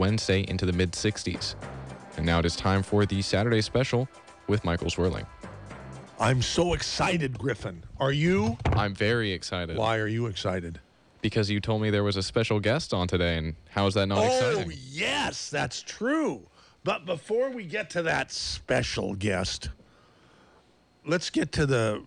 Wednesday into the mid 60s. And now it is time for the Saturday special with Michael Zwerling. I'm so excited, Griffin. Are you? I'm very excited. Why are you excited? Because you told me there was a special guest on today, and how is that not oh, exciting? Oh, yes, that's true. But before we get to that special guest, let's get to the.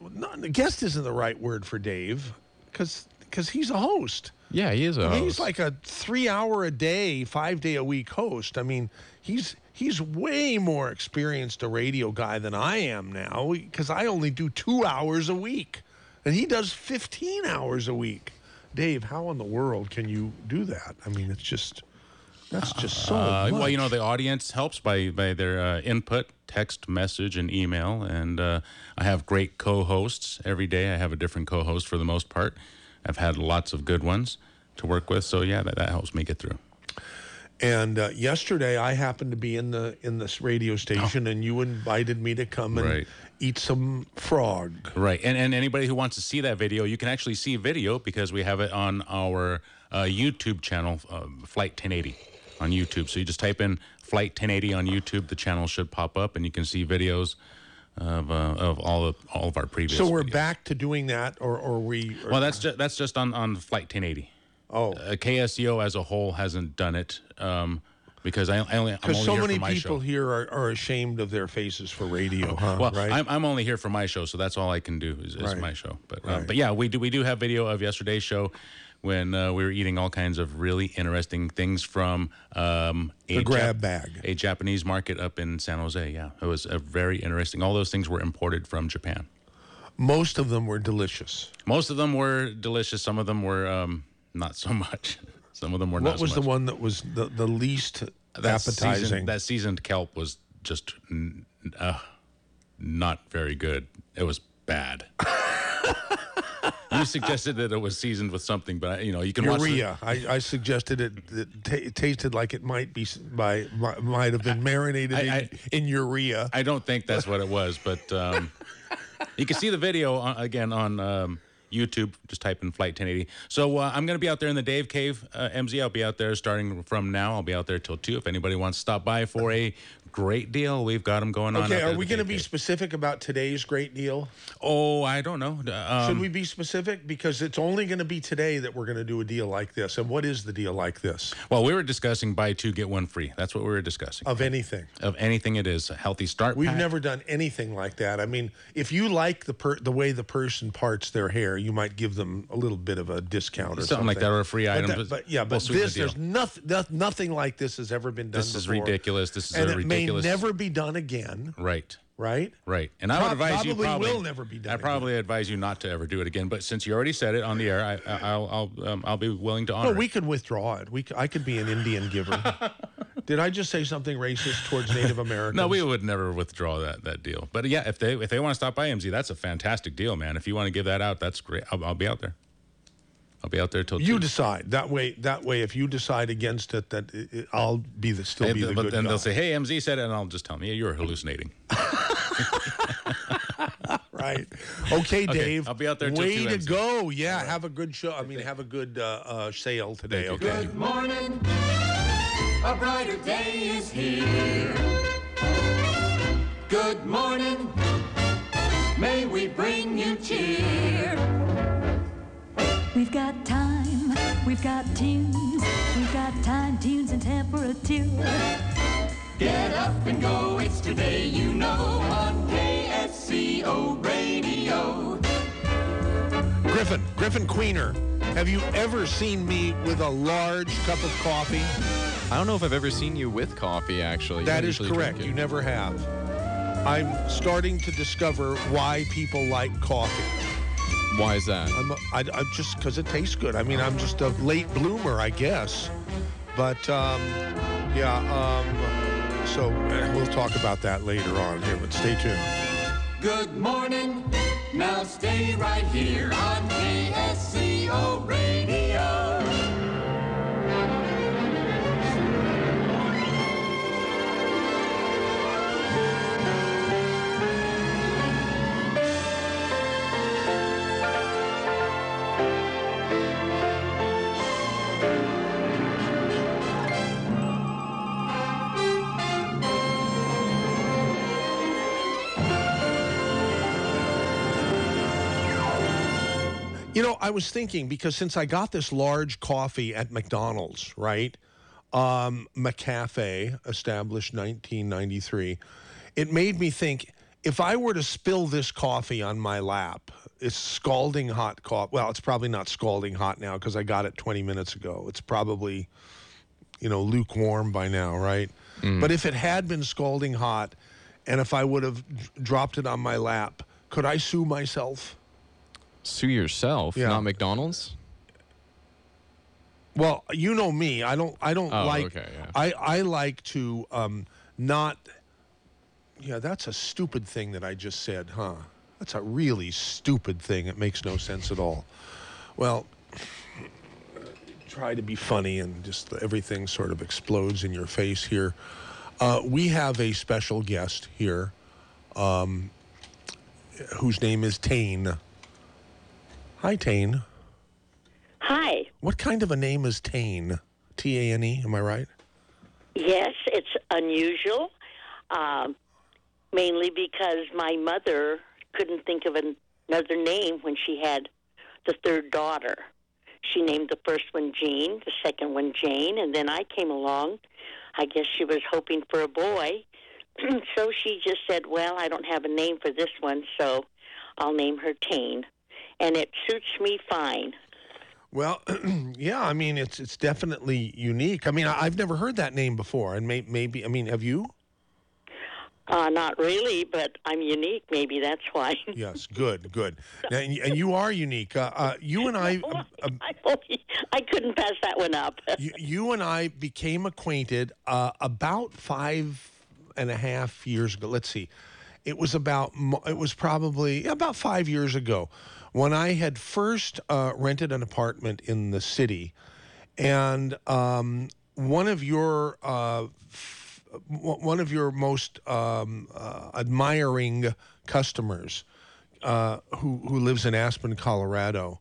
Not, the guest isn't the right word for Dave, because because he's a host. Yeah, he is a host. He's like a three hour a day, five day a week host. I mean, he's he's way more experienced a radio guy than I am now because I only do two hours a week, and he does fifteen hours a week. Dave, how in the world can you do that? I mean, it's just that's just so. Uh, well, you know, the audience helps by by their uh, input, text, message, and email. And uh, I have great co-hosts every day. I have a different co-host for the most part. I've had lots of good ones to work with. So yeah, that, that helps me get through. And uh, yesterday, I happened to be in the in this radio station, and you invited me to come and Oh. Right. eat some frog. Right, and and anybody who wants to see that video, you can actually see video because we have it on our uh, YouTube channel, uh, Flight 1080 on YouTube. So you just type in Flight 1080 on YouTube, the channel should pop up, and you can see videos of uh, of all of all of our previous. So we're videos. back to doing that, or or we? Or, Well, that's just that's just on on Flight 1080. oh, Uh, KSCO as a whole hasn't done it um, because I, I only I'm because only so here many for my people show. here are, are ashamed of their faces for radio, huh? Well, right? I'm, I'm only here for my show, so that's all I can do is, is Right. my show. But um, Right. but yeah, we do we do have video of yesterday's show when uh, we were eating all kinds of really interesting things from um, a The grab bag. a Japanese market up in San Jose. Yeah, it was a very interesting. All those things were imported from Japan. Most of them were delicious. Most of them were delicious. Some of them were um, not so much. Some of them were not. So much. What was so the one that was the, the least that appetizing? Seasoned, that seasoned kelp was just uh, not very good. It was bad. you suggested that it was seasoned with something, but you know you can watch. the- Urea. I, I suggested it, it, it tasted like it might be by might have been marinated I- in, I- in urea. I don't think that's what it was, but um, you can see the video on, again on um, YouTube. Just type in Flight 1080. So uh, I'm going to be out there in the Dave Cave, uh, MZ. I'll be out there starting from now. I'll be out there till two. If anybody wants to stop by for a great deal, we've got them going on. Okay, are we going to be specific about today's great deal? Oh, I don't know. Um, Should we be specific? Because it's only going to be today that we're going to do a deal like this. And what is the deal like this? Well, we were discussing buy two get one free. That's what we were discussing. Of anything. Of anything, it is a healthy start. We've pack. never done anything like that. I mean, if you like the per- the way the person parts their hair, you might give them a little bit of a discount or Something like that, or a free But item, that- but But, yeah, we'll but the this there's nothing nothing like this has ever been done. This is ridiculous. This is and a it ridiculous. may never be done again. Right. Right. Right. And I would advise you probably probably will never be done I probably advise you not to ever do it again. But since you already said it on the air, I, I, I'll I'll um, I'll be willing to honor. No, we it. could withdraw it. We I could be an Indian giver. Did I just say something racist towards Native Americans? No, we would never withdraw that, that deal. But yeah, if they if they want to stop by MZ, that's a fantastic deal, man. If you want to give that out, that's great. I'll, I'll be out there. I'll be out there till You two. decide that way. That way, if you decide against it, that it, it- I'll be the still be the but good then guy. they'll say, "Hey, MZ said it," and I'll just tell them, "Yeah, you're hallucinating." right. Okay, Dave. I'll be out there till Way 2 to MZ. go. Yeah, have a good show. I mean, have a good uh, uh, sale today. Thank. Okay. Good morning. A brighter day is here. Good morning. May we bring you cheer. We've got time, we've got tunes, we've got time, tunes, and temperature. Get up and go. It's today, you know, on KSCO Radio. Griffin, Griffin Queener, have you ever seen me with a large cup of coffee? I don't know if I've ever seen you with coffee, actually. You That don't is usually correct. You never have. I'm starting to discover why people like coffee. Why is that? I'm, I, I'm just because it tastes good. I mean, I'm just a late bloomer, I guess. But um, yeah, um, so uh, we'll talk about that later on here. But stay tuned. Good morning. Now stay right here on KSCO Radio. You know, I was thinking because since I got this large coffee at McDonald's, right? Um, McCafe, established 1993, it made me think if I were to spill this coffee on my lap, it's scalding hot coffee. Well, it's probably not scalding hot now because I got it 20 minutes ago. It's probably, you know, lukewarm by now, right? But if it had been scalding hot and if I would have d- dropped it on my lap, could I sue myself? Sue yourself, Yeah. not McDonald's. Well, you know me. I don't. I don't Oh, like. okay, yeah. I I like to um, not. Yeah, that's a stupid thing that I just said, huh? That's a really stupid thing. It makes no sense at all. Well, try to be funny and just everything sort of explodes in your face here. Uh, we have a special guest here, um, whose name is Tane. Hi, Tane. Hi. What kind of a name is Tane? T A N E, am I right? Yes, it's unusual, um, mainly because my mother couldn't think of an- another name when she had the third daughter. She named the first one Jean, the second one Jane, and then I came along. I guess she was hoping for a boy. so she just said, Well, I don't have a name for this one, so I'll name her Tane. And it suits me fine. Well, yeah, I mean it's it's definitely unique. I mean, I- I've never heard that name before, and may, maybe I mean, have you? Uh, not really, but I'm unique. Maybe that's why. Yes, good, good. Now, and, and you are unique. Uh, uh, you and I, um, um, I, I couldn't pass that one up. you, you and I became acquainted uh, about five and a half years ago. Let's see, it was about it was probably about five years ago when I had first uh, rented an apartment in the city, and um, one of your uh, f- one of your most um, uh, admiring customers uh, who who lives in Aspen, Colorado.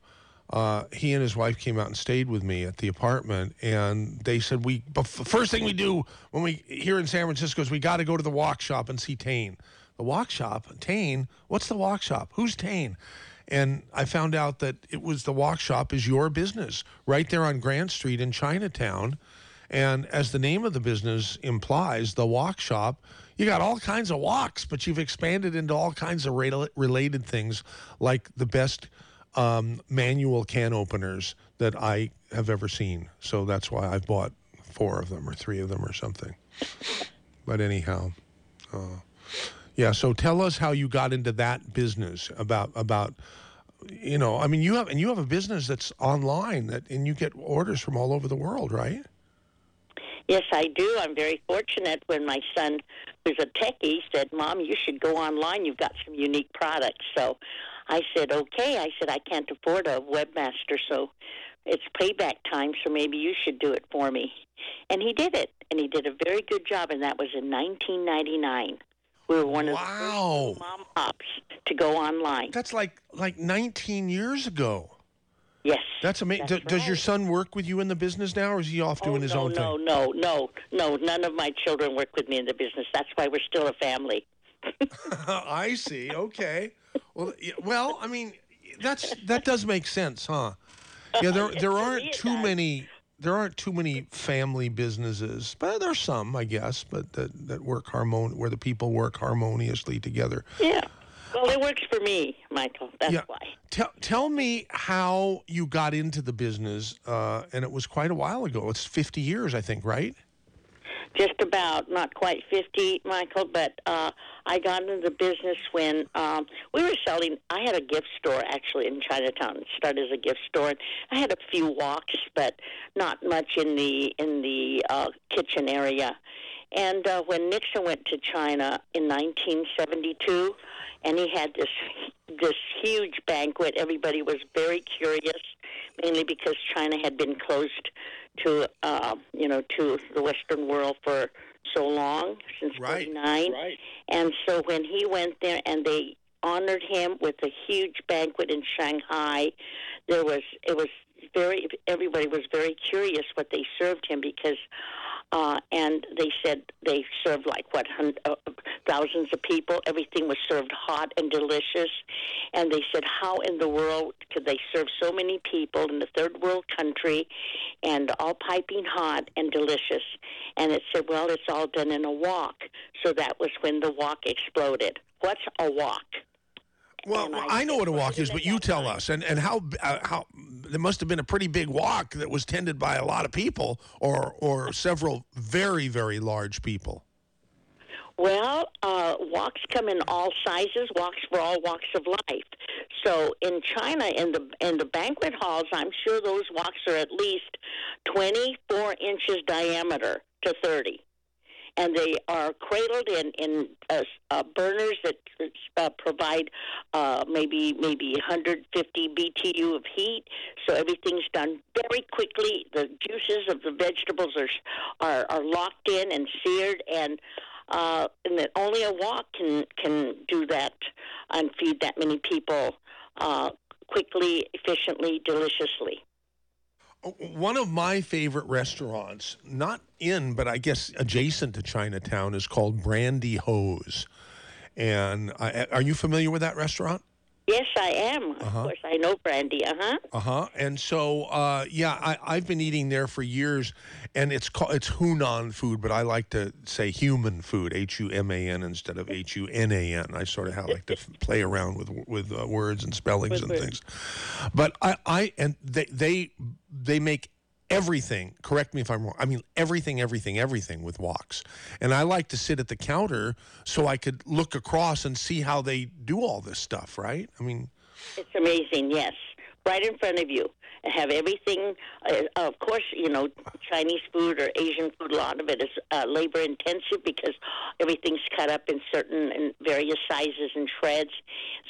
Uh, he and his wife came out and stayed with me at the apartment, and they said we bef- first thing we do when we here in San Francisco is we got to go to the wok shop and see Tane. The wok shop, Tane. What's the wok shop? Who's Tane? And I found out that it was the wok shop is your business right there on Grant Street in Chinatown. And as the name of the business implies, the wok shop, you got all kinds of woks, but you've expanded into all kinds of related things like the best um, manual can openers that I have ever seen. So that's why I've bought four of them or three of them or something. But anyhow, uh, yeah. So tell us how you got into that business about about you know. I mean, you have and you have a business that's online that and you get orders from all over the world, right? Yes, I do. I'm very fortunate when my son, who's a techie, said, Mom, you should go online. You've got some unique products. So I said, Okay. I said, I can't afford a webmaster, so it's payback time, so maybe you should do it for me. And he did it, and he did a very good job, and that was in 1999. We were one of Wow. the first mom pops to go online. That's like like 19 years ago. Yes. That's amazing. That's Does your son work with you in the business now, or is he off oh, doing oh, his no, own no, thing? No, no, no, None of my children work with me in the business. That's why we're still a family. I see. Okay. Well, well, I mean, that's that does make sense, huh? Yeah, there there aren't too many there aren't too many family businesses, but there's some, I guess, but that that work harmon where the people work harmoniously together. Yeah. Well, it works for me, Michael. That's yeah. why. Tell tell me how you got into the business, uh, and it was quite a while ago. It's 50 years, I think, right? Just about, not quite 50, Michael, but uh, I got into the business when um, we were selling. I had a gift store actually in Chinatown. It started as a gift store. I had a few woks, but not much in the in the uh, kitchen area. And uh, when Nixon went to China in 1972, and he had this this huge banquet, everybody was very curious, mainly because China had been closed to uh, you know to the Western world for so long since Right, '49. right. And so when he went there and they honored him with a huge banquet in Shanghai, there was it was very everybody was very curious what they served him because uh, and they said they served like what hun- uh, thousands of people. Everything was served hot and delicious, and they said, how in the world could they serve so many people in a third world country, and all piping hot and delicious? And it said, well, it's all done in a wok. So that was when the wok exploded. What's a wok? Well, well, I I know what a wok is, but you tell time." us. And and how uh, how there must have been a pretty big wok that was tended by a lot of people, or or several very very large people. Well, uh, woks come in all sizes. Woks for all walks of life. So in China, in the in the banquet halls, I'm sure those woks are at least 24 inches diameter to 30, and they are cradled in in uh, uh, burners that uh, provide uh, maybe maybe 150 BTU of heat. So everything's done very quickly. The juices of the vegetables are are, are locked in and seared and uh, and that only a wok can can do that and feed that many people uh, quickly, efficiently, deliciously. One of my favorite restaurants, not in but I guess adjacent to Chinatown, is called Brandy Ho's. And I, are you familiar with that restaurant? Yes, I am. Of course, I know Brandy. Uh huh. Uh huh. And so, uh, yeah, I, I've been eating there for years, and it's called it's Hunan food, but I like to say human food, H U M A N instead of H U N A N. I sort of have, like to play around with with uh, words and spellings and things. But I, I and they they they make everything correct me if i'm wrong i mean everything everything everything with woks and i like to sit at the counter so i could look across and see how they do all this stuff right i mean It's amazing. Yes, right in front of you. Have everything. Uh, of course, you know Chinese food or Asian food. A lot of it is uh, labor intensive because everything's cut up in certain and various sizes and shreds,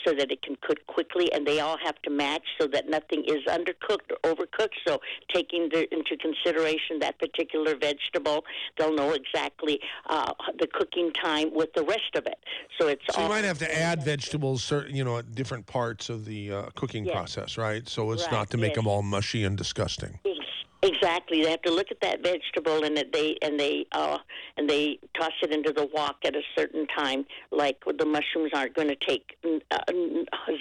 so that it can cook quickly. And they all have to match so that nothing is undercooked or overcooked. So taking the, into consideration that particular vegetable, they'll know exactly uh, the cooking time with the rest of it. So it's So you might have to add vegetables, certain you know, at different parts of the uh, cooking Yes. process, right? So it's Right, not to make yes. them all mushy and disgusting. Exactly. They have to look at that vegetable and it, they and they uh, and they toss it into the wok at a certain time. Like the mushrooms aren't going to take uh,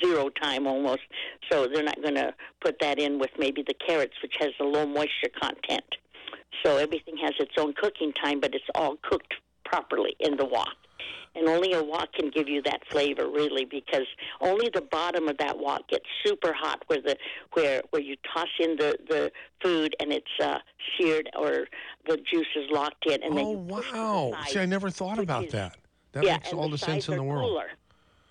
zero time almost, so they're not going to put that in with maybe the carrots, which has a low moisture content. So everything has its own cooking time, but it's all cooked properly in the wok. And only a wok can give you that flavor, really, because only the bottom of that wok gets super hot, where the where where you toss in the the food and it's uh, seared or the juice is locked in, and then Oh you push to the wow! side, See, I never thought about is- that. That yeah, makes all the, sense in the world. Cooler.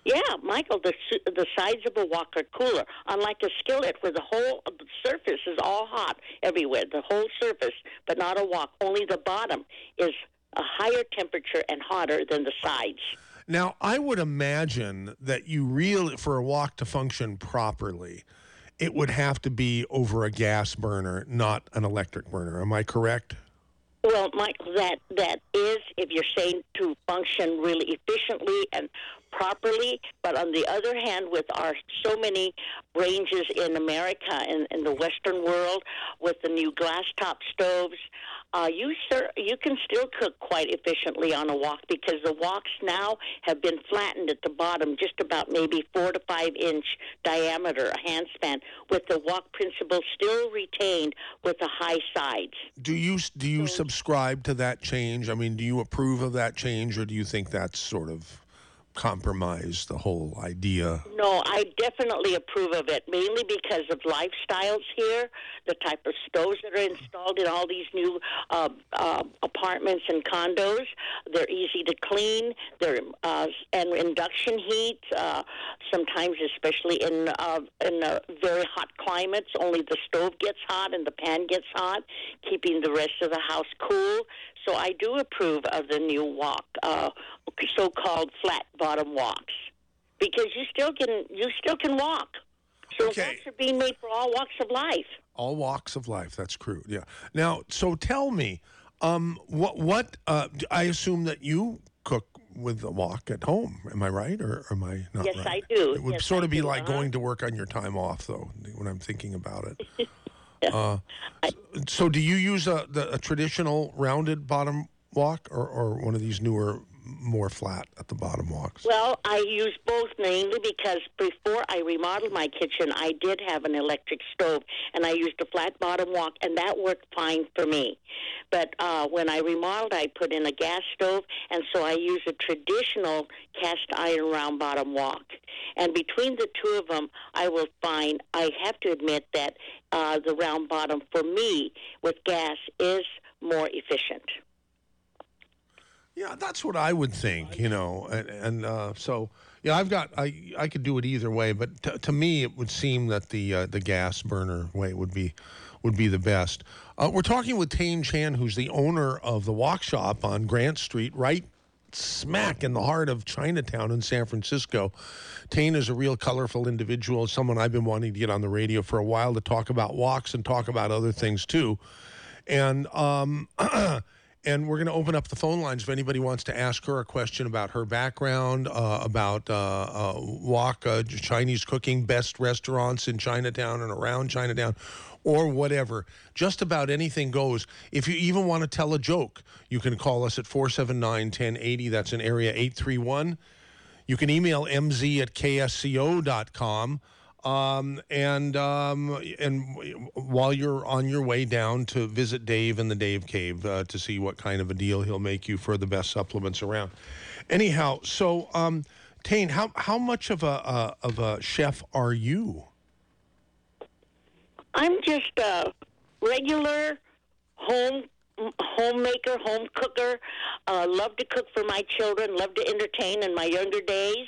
Yeah, Michael, the the sides of a wok are cooler, unlike a skillet where the whole the surface is all hot everywhere. The whole surface, but not a wok. Only the bottom is a higher temperature and hotter than the sides. Now, I would imagine that you really, for a wok to function properly, it would have to be over a gas burner, not an electric burner. Am I correct? Well, Michael, that that is if you're saying to function really efficiently and properly. But on the other hand, with our so many ranges in America and in the Western world, with the new glass top stoves, uh, you sir, you can still cook quite efficiently on a wok because the woks now have been flattened at the bottom, just about maybe four to five inch diameter, a hand span, with the wok principle still retained with the high sides. Do you do you subscribe to that change? I mean, do you approve of that change, or do you think that's sort of compromised the whole idea? No, I definitely approve of it, mainly because of lifestyles here, the type of stoves that are installed in all these new uh, uh, apartments and condos. They're easy to clean. They're uh, and induction heat. Uh, sometimes, especially in uh, in uh, very hot climates, only the stove gets hot and the pan gets hot, keeping the rest of the house cool. So I do approve of the new wok, uh, so-called flat bottom woks, because you still can you still can walk. So Okay. woks are being made for all walks of life. All walks of life. That's true. Yeah. Now, so tell me, um, what what uh, I assume that you cook with a wok at home. Am I right, or am I not? Yes, right? I do. It would Yes, sort I of be do. like Uh-huh. going to work on your time off, though, when I'm thinking about it. Uh, so, do you use a, the, a traditional rounded bottom wok or, or one of these newer, more flat at the bottom woks? Well, I use both mainly because before I remodeled my kitchen, I did have an electric stove, and I used a flat bottom wok, and that worked fine for me. But uh, when I remodeled, I put in a gas stove, and so I use a traditional cast iron round bottom wok. And between the two of them, I will find, I have to admit that uh, the round bottom for me with gas is more efficient. Yeah, that's what I would think, you know, and, and uh, so yeah, I've got I I could do it either way, but t- to me it would seem that the uh, the gas burner way would be would be the best. Uh, we're talking with Tane Chan, who's the owner of the Wok Shop on Grant Street, right smack in the heart of Chinatown in San Francisco. Tane is a real colorful individual, someone I've been wanting to get on the radio for a while to talk about woks and talk about other things too. And um, and we're going to open up the phone lines if anybody wants to ask her a question about her background, uh, about uh, uh, wok uh, Chinese cooking, best restaurants in Chinatown and around Chinatown, or whatever. Just about anything goes. If you even want to tell a joke, you can call us at 479 1080. That's in area 831. You can email mz at ksco.com. Um, and um, and while you're on your way down to visit Dave in the Dave Cave uh, to see what kind of a deal he'll make you for the best supplements around. Anyhow, so um, Tane, how how much of a uh, of a chef are you? I'm just a regular home homemaker, home cooker. Uh, love to cook for my children. Love to entertain in my younger days.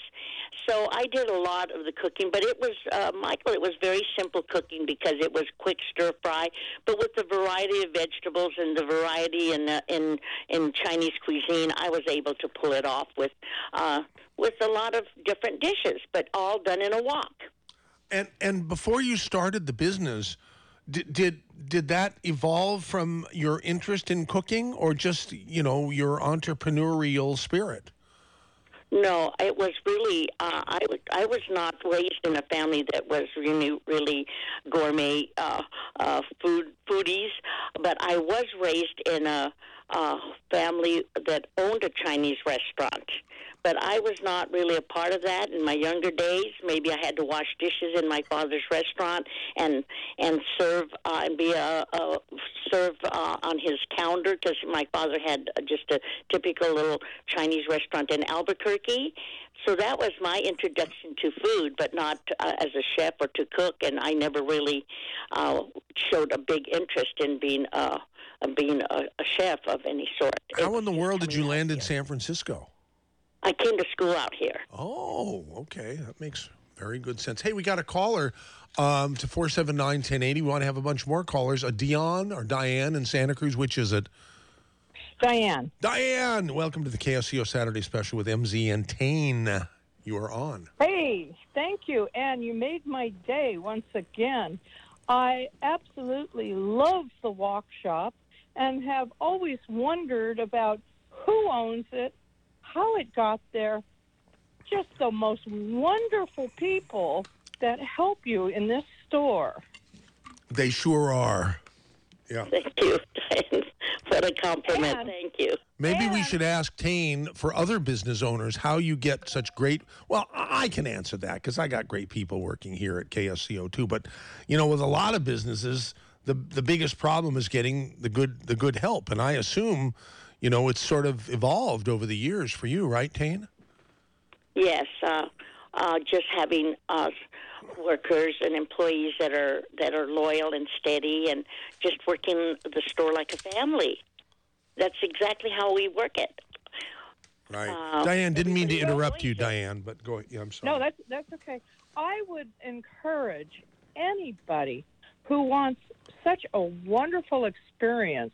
So I did a lot of the cooking, but it was uh, Michael. It was very simple cooking because it was quick stir fry, but with the variety of vegetables and the variety in uh, in in Chinese cuisine, I was able to pull it off with uh, with a lot of different dishes, but all done in a wok. And and before you started the business, did did did that evolve from your interest in cooking, or just you know your entrepreneurial spirit? No, it was really. Uh, I was. I was not raised in a family that was really, really gourmet uh, uh, food foodies, but I was raised in a, a family that owned a Chinese restaurant. But I was not really a part of that in my younger days. Maybe I had to wash dishes in my father's restaurant and and serve uh, and be a, a serve uh, on his counter because my father had just a typical little Chinese restaurant in Albuquerque. So that was my introduction to food, but not uh, as a chef or to cook. And I never really uh, showed a big interest in being uh, being a, a chef of any sort. How in the world did you land in. San Francisco? I came to school out here. Oh, okay. That makes very good sense. Hey, we got a caller um, to 479 1080. We want to have a bunch more callers. A Dion or Diane in Santa Cruz. Which is it? Diane. Diane, welcome to the KSCO Saturday special with MZ and Tane. You are on. Hey, thank you. And you made my day once again. I absolutely love the wok shop and have always wondered about who owns it, how it got there. Just the most wonderful people that help you in this store. They sure are. Yeah. Thank you. what a compliment. And- Thank you. Maybe we should ask Tane for other business owners how you get such great. Well, I I can answer that because I got great people working here at KSCO too. But you know, with a lot of businesses, the the biggest problem is getting the good the good help. And I assume, you know, it's sort of evolved over the years for you, right, Tane? Yes, uh, uh, just having uh, workers and employees that are that are loyal and steady, and just working the store like a family. That's exactly how we work it. Right. Uh, Diane, didn't mean to interrupt you. Diane, but go. Yeah, I'm sorry. No, that's that's okay. I would encourage anybody who wants such a wonderful experience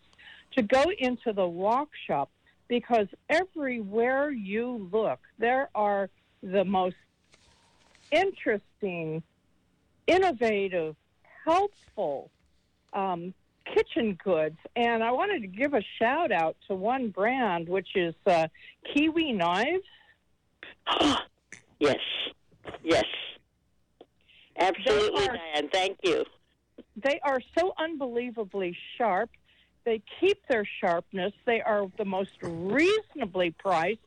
to go into the wok shop because everywhere you look, there are the most interesting, innovative, helpful um, kitchen goods. And I wanted to give a shout out to one brand, which is uh, Kiwi Knives. yes, yes, absolutely, are- Diane. Thank you. they are so unbelievably sharp. They keep their sharpness. They are the most reasonably priced.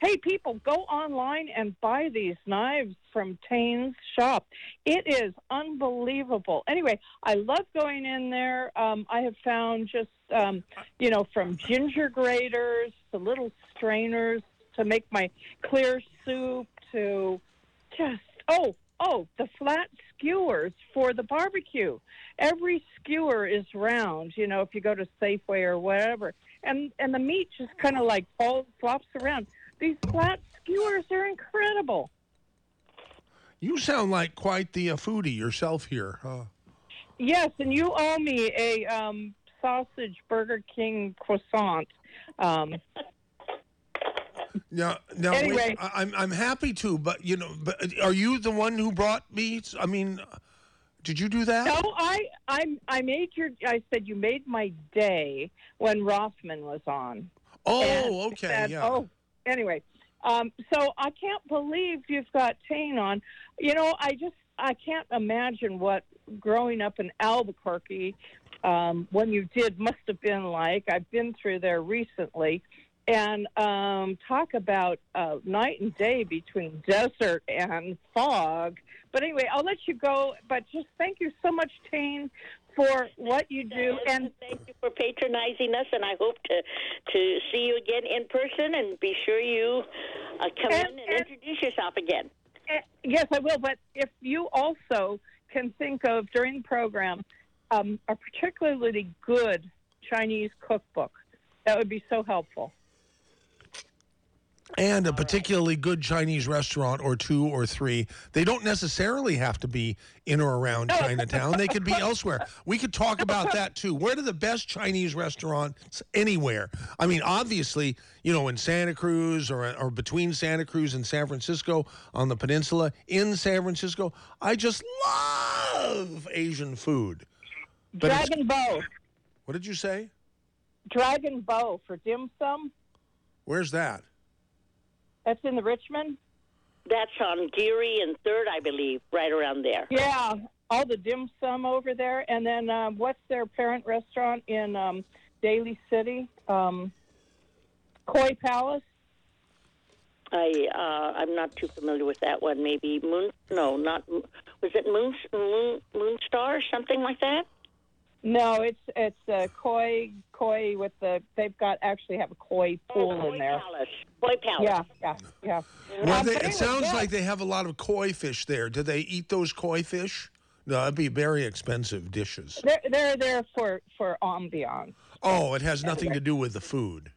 Hey, people, go online and buy these knives from Tane's shop. It is unbelievable. Anyway, I love going in there. Um, I have found just, um, you know, from ginger graters to little strainers to make my clear soup to just, oh, oh, the flat skewers for the barbecue. Every skewer is round, you know, if you go to Safeway or whatever. And, and the meat just kind of like falls, flops around. These flat skewers are incredible. You sound like quite the uh, foodie yourself here. Huh? Yes, and you owe me a um, sausage Burger King croissant. Um, Now, now wait, Anyway. I, I'm I'm happy to, but you know, but are you the one who brought me? I mean, did you do that? no, I, I, I made your. I said you made my day when Rothman was on. Oh, I okay, said, yeah. Oh, anyway, um, so I can't believe you've got Tane on. You know, I just I can't imagine what growing up in Albuquerque um, when you did must have been like. I've been through there recently, and um, talk about uh, night and day between desert and fog. But anyway, I'll let you go. But just thank you so much, Tane, for what you do. And thank you for patronizing us, and I hope to to see you again in person. And be sure you uh, come And- in and, and- introduce yourself again. Eh, Yes, I will. But if you also can think of during the program um, a particularly good Chinese cookbook, that would be so helpful. And a particularly good Chinese restaurant or two or three. They don't necessarily have to be in or around Chinatown. They could be elsewhere. We could talk about that too. Where are the best Chinese restaurants anywhere? I mean, obviously, you know, in Santa Cruz or or between Santa Cruz and San Francisco on the peninsula in San Francisco. I just love Asian food. But Dragon Beaux, What did you say? Dragon Beaux for dim sum. Where's that? That's in the Richmond. That's on Geary and Third, I believe, right around there. Yeah, all the dim sum over there. And then um, what's their parent restaurant in um, Daly City? Um, Koi Palace. I uh, I'm not too familiar with that one. Maybe Moon? No, not was it Moon Moon Moonstar or something like that? No, it's it's a koi koi with the they've got actually have a koi pool oh, Koi in there. Palace. Koi Palace. Yeah, yeah, yeah. Well, Um, they, but it sounds yeah. like they have a lot of koi fish there. Do they eat those koi fish? No, that'd be very expensive dishes. they're they're there for for ambiance. Oh, it has nothing to do with the food.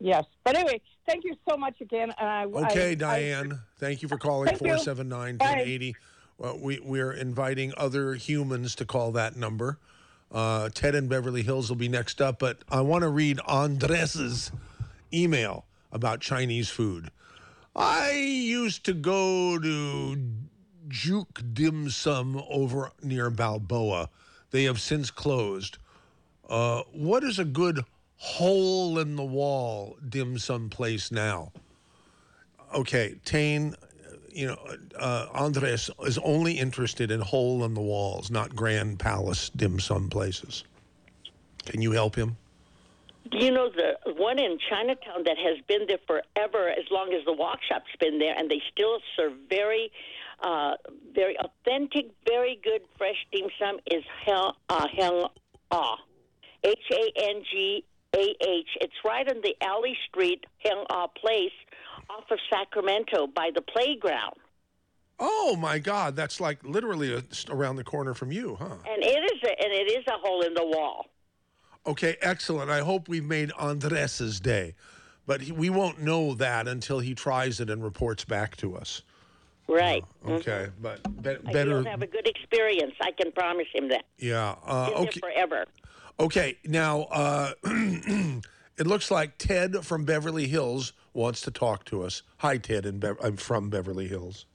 Yes, but anyway, thank you so much again. And I, Okay, I- Diane. thank you for calling Thank you. 479 1080. Well, we, we're inviting other humans to call that number. Uh, Ted in Beverly Hills will be next up, but I want to read Andres's email about Chinese food. I used to go to Juke Dim Sum over near Balboa. They have since closed. Uh, what is a good hole in the wall dim sum place now? Okay, Tane, you know, uh, Andres is only interested in hole in the walls, not grand palace dim sum places. Can you help him? You know the one in Chinatown that has been there forever, as long as the wok shop's been there, and they still serve very, uh, very authentic, very good fresh dim sum is Hang uh, Ah, H A N G A H. It's right on the alley street Hang Ah Place, off of Sacramento by the playground, Oh my God, that's like literally a, around the corner from you, huh? and it is a, and it is a hole in the wall. Okay, excellent. I hope we've made Andres's day, but he, we won't know that until he tries it and reports back to us. Right. Okay, but be, Mm-hmm. better. He'll have a good experience. I can promise him that. yeah. Uh, okay. forever. Okay, now uh, it looks like Ted from Beverly Hills wants to talk to us. Hi, Ted, Bev- I'm from Beverly Hills.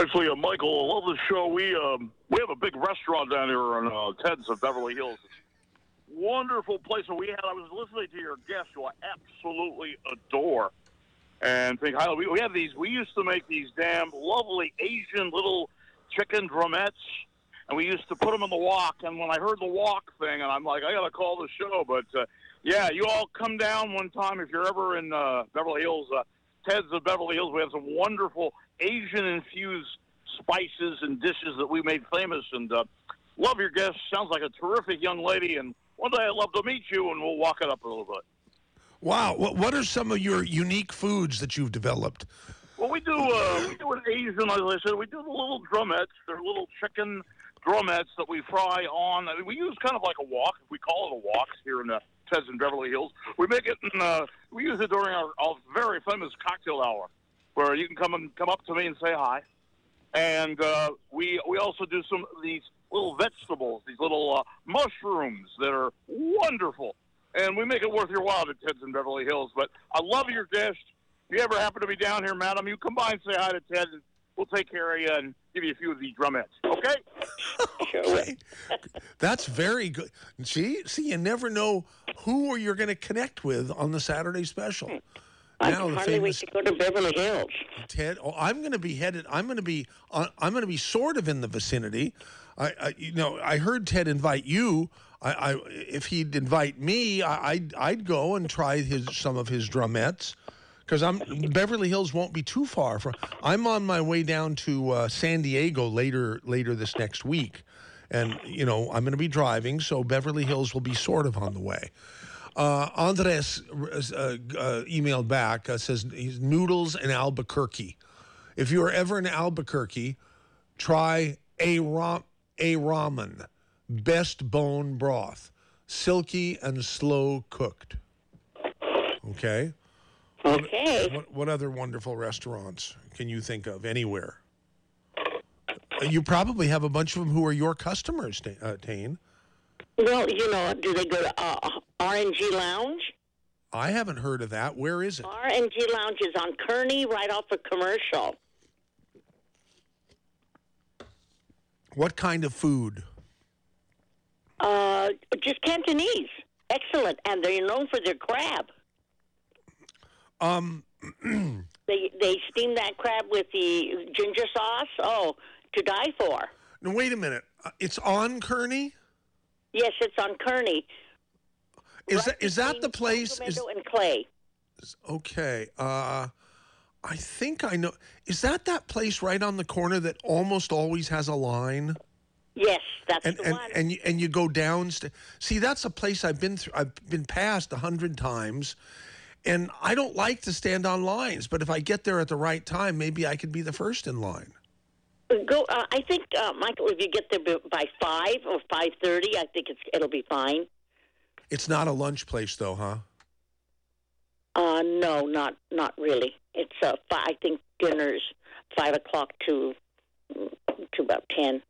Actually, uh, Michael, I love the show. We um, we have a big restaurant down here on uh, Ted's of Beverly Hills. Wonderful place. And we had. I was listening to your guest, who I absolutely adore, and think highly. We, we have these. We used to make these damn lovely Asian little chicken drumettes. and we used to put them in the wok. And when I heard the wok thing, and I'm like, I got to call the show. But uh, yeah, you all come down one time if you're ever in uh, Beverly Hills. Uh, Ted's of Beverly Hills. We have some wonderful Asian infused spices and dishes that we made famous. And uh, love your guest. Sounds like a terrific young lady. And one day I'd love to meet you, and we'll walk it up a little bit. Wow. What, what are some of your unique foods that you've developed? Well, we do uh, we do an Asian, as I said. We do the little drumettes. They're little chicken drumettes that we fry on. I mean, we use kind of like a wok. We call it a wok here in the Ted's in Beverly Hills. We make it, in, uh, we use it during our, our very famous cocktail hour, where you can come and come up to me and say hi. And uh, we we also do some of these little vegetables, these little uh, mushrooms that are wonderful. And we make it worth your while to Ted's in Beverly Hills. But I love your guest. If you ever happen to be down here, madam, you come by and say hi to Ted, and we'll take care of you and give you a few of these drumettes. Okay? Okay. That's very good. See, see, you never know who you're going to connect with on the Saturday special. I Now can the hardly wait famous to go to Beverly Hills. Ted. Oh, I'm going to be headed. I'm going to be. Uh, I'm going to be sort of in the vicinity. I, I, you know, I heard Ted invite you. I, I if he'd invite me, I, I'd, I'd go and try his some of his drumettes. Because I'm Beverly Hills won't be too far from. I'm on my way down to uh, San Diego later later this next week, and you know I'm going to be driving, so Beverly Hills will be sort of on the way. Uh, Andres uh, uh, emailed back uh, says he's noodles in Albuquerque. If you are ever in Albuquerque, try a ram a ramen, best bone broth, silky and slow cooked. Okay. Okay. What, what other wonderful restaurants can you think of anywhere? Uh, You probably have a bunch of them who are your customers, uh, Tane. Well, you know, do they go to uh, R&G Lounge? I haven't heard of that. Where is it? R&G Lounge is on Kearny, right off a commercial. What kind of food? Uh, just Cantonese. Excellent. And they're known for their crab. Um, They they steam that crab with the ginger sauce. Oh, to die for. no, wait a minute. Uh, It's on Kearny. Yes, it's on Kearny. Is right that is that the place? Is, and Clay. okay. Uh, I think I know. Is that that place right on the corner that almost always has a line? Yes, that's And the and one. and you, and you go down. See, that's a place I've been through. I've been past a hundred times, and I don't like to stand on lines. But if I get there at the right time, maybe I could be the first in line. Go. Uh, I think, uh, Michael, if you get there by five or five thirty, I think it's it'll be fine. It's not a lunch place, though, huh? Uh, no, not not really. It's uh, fi- I think dinner's five o'clock to to about ten.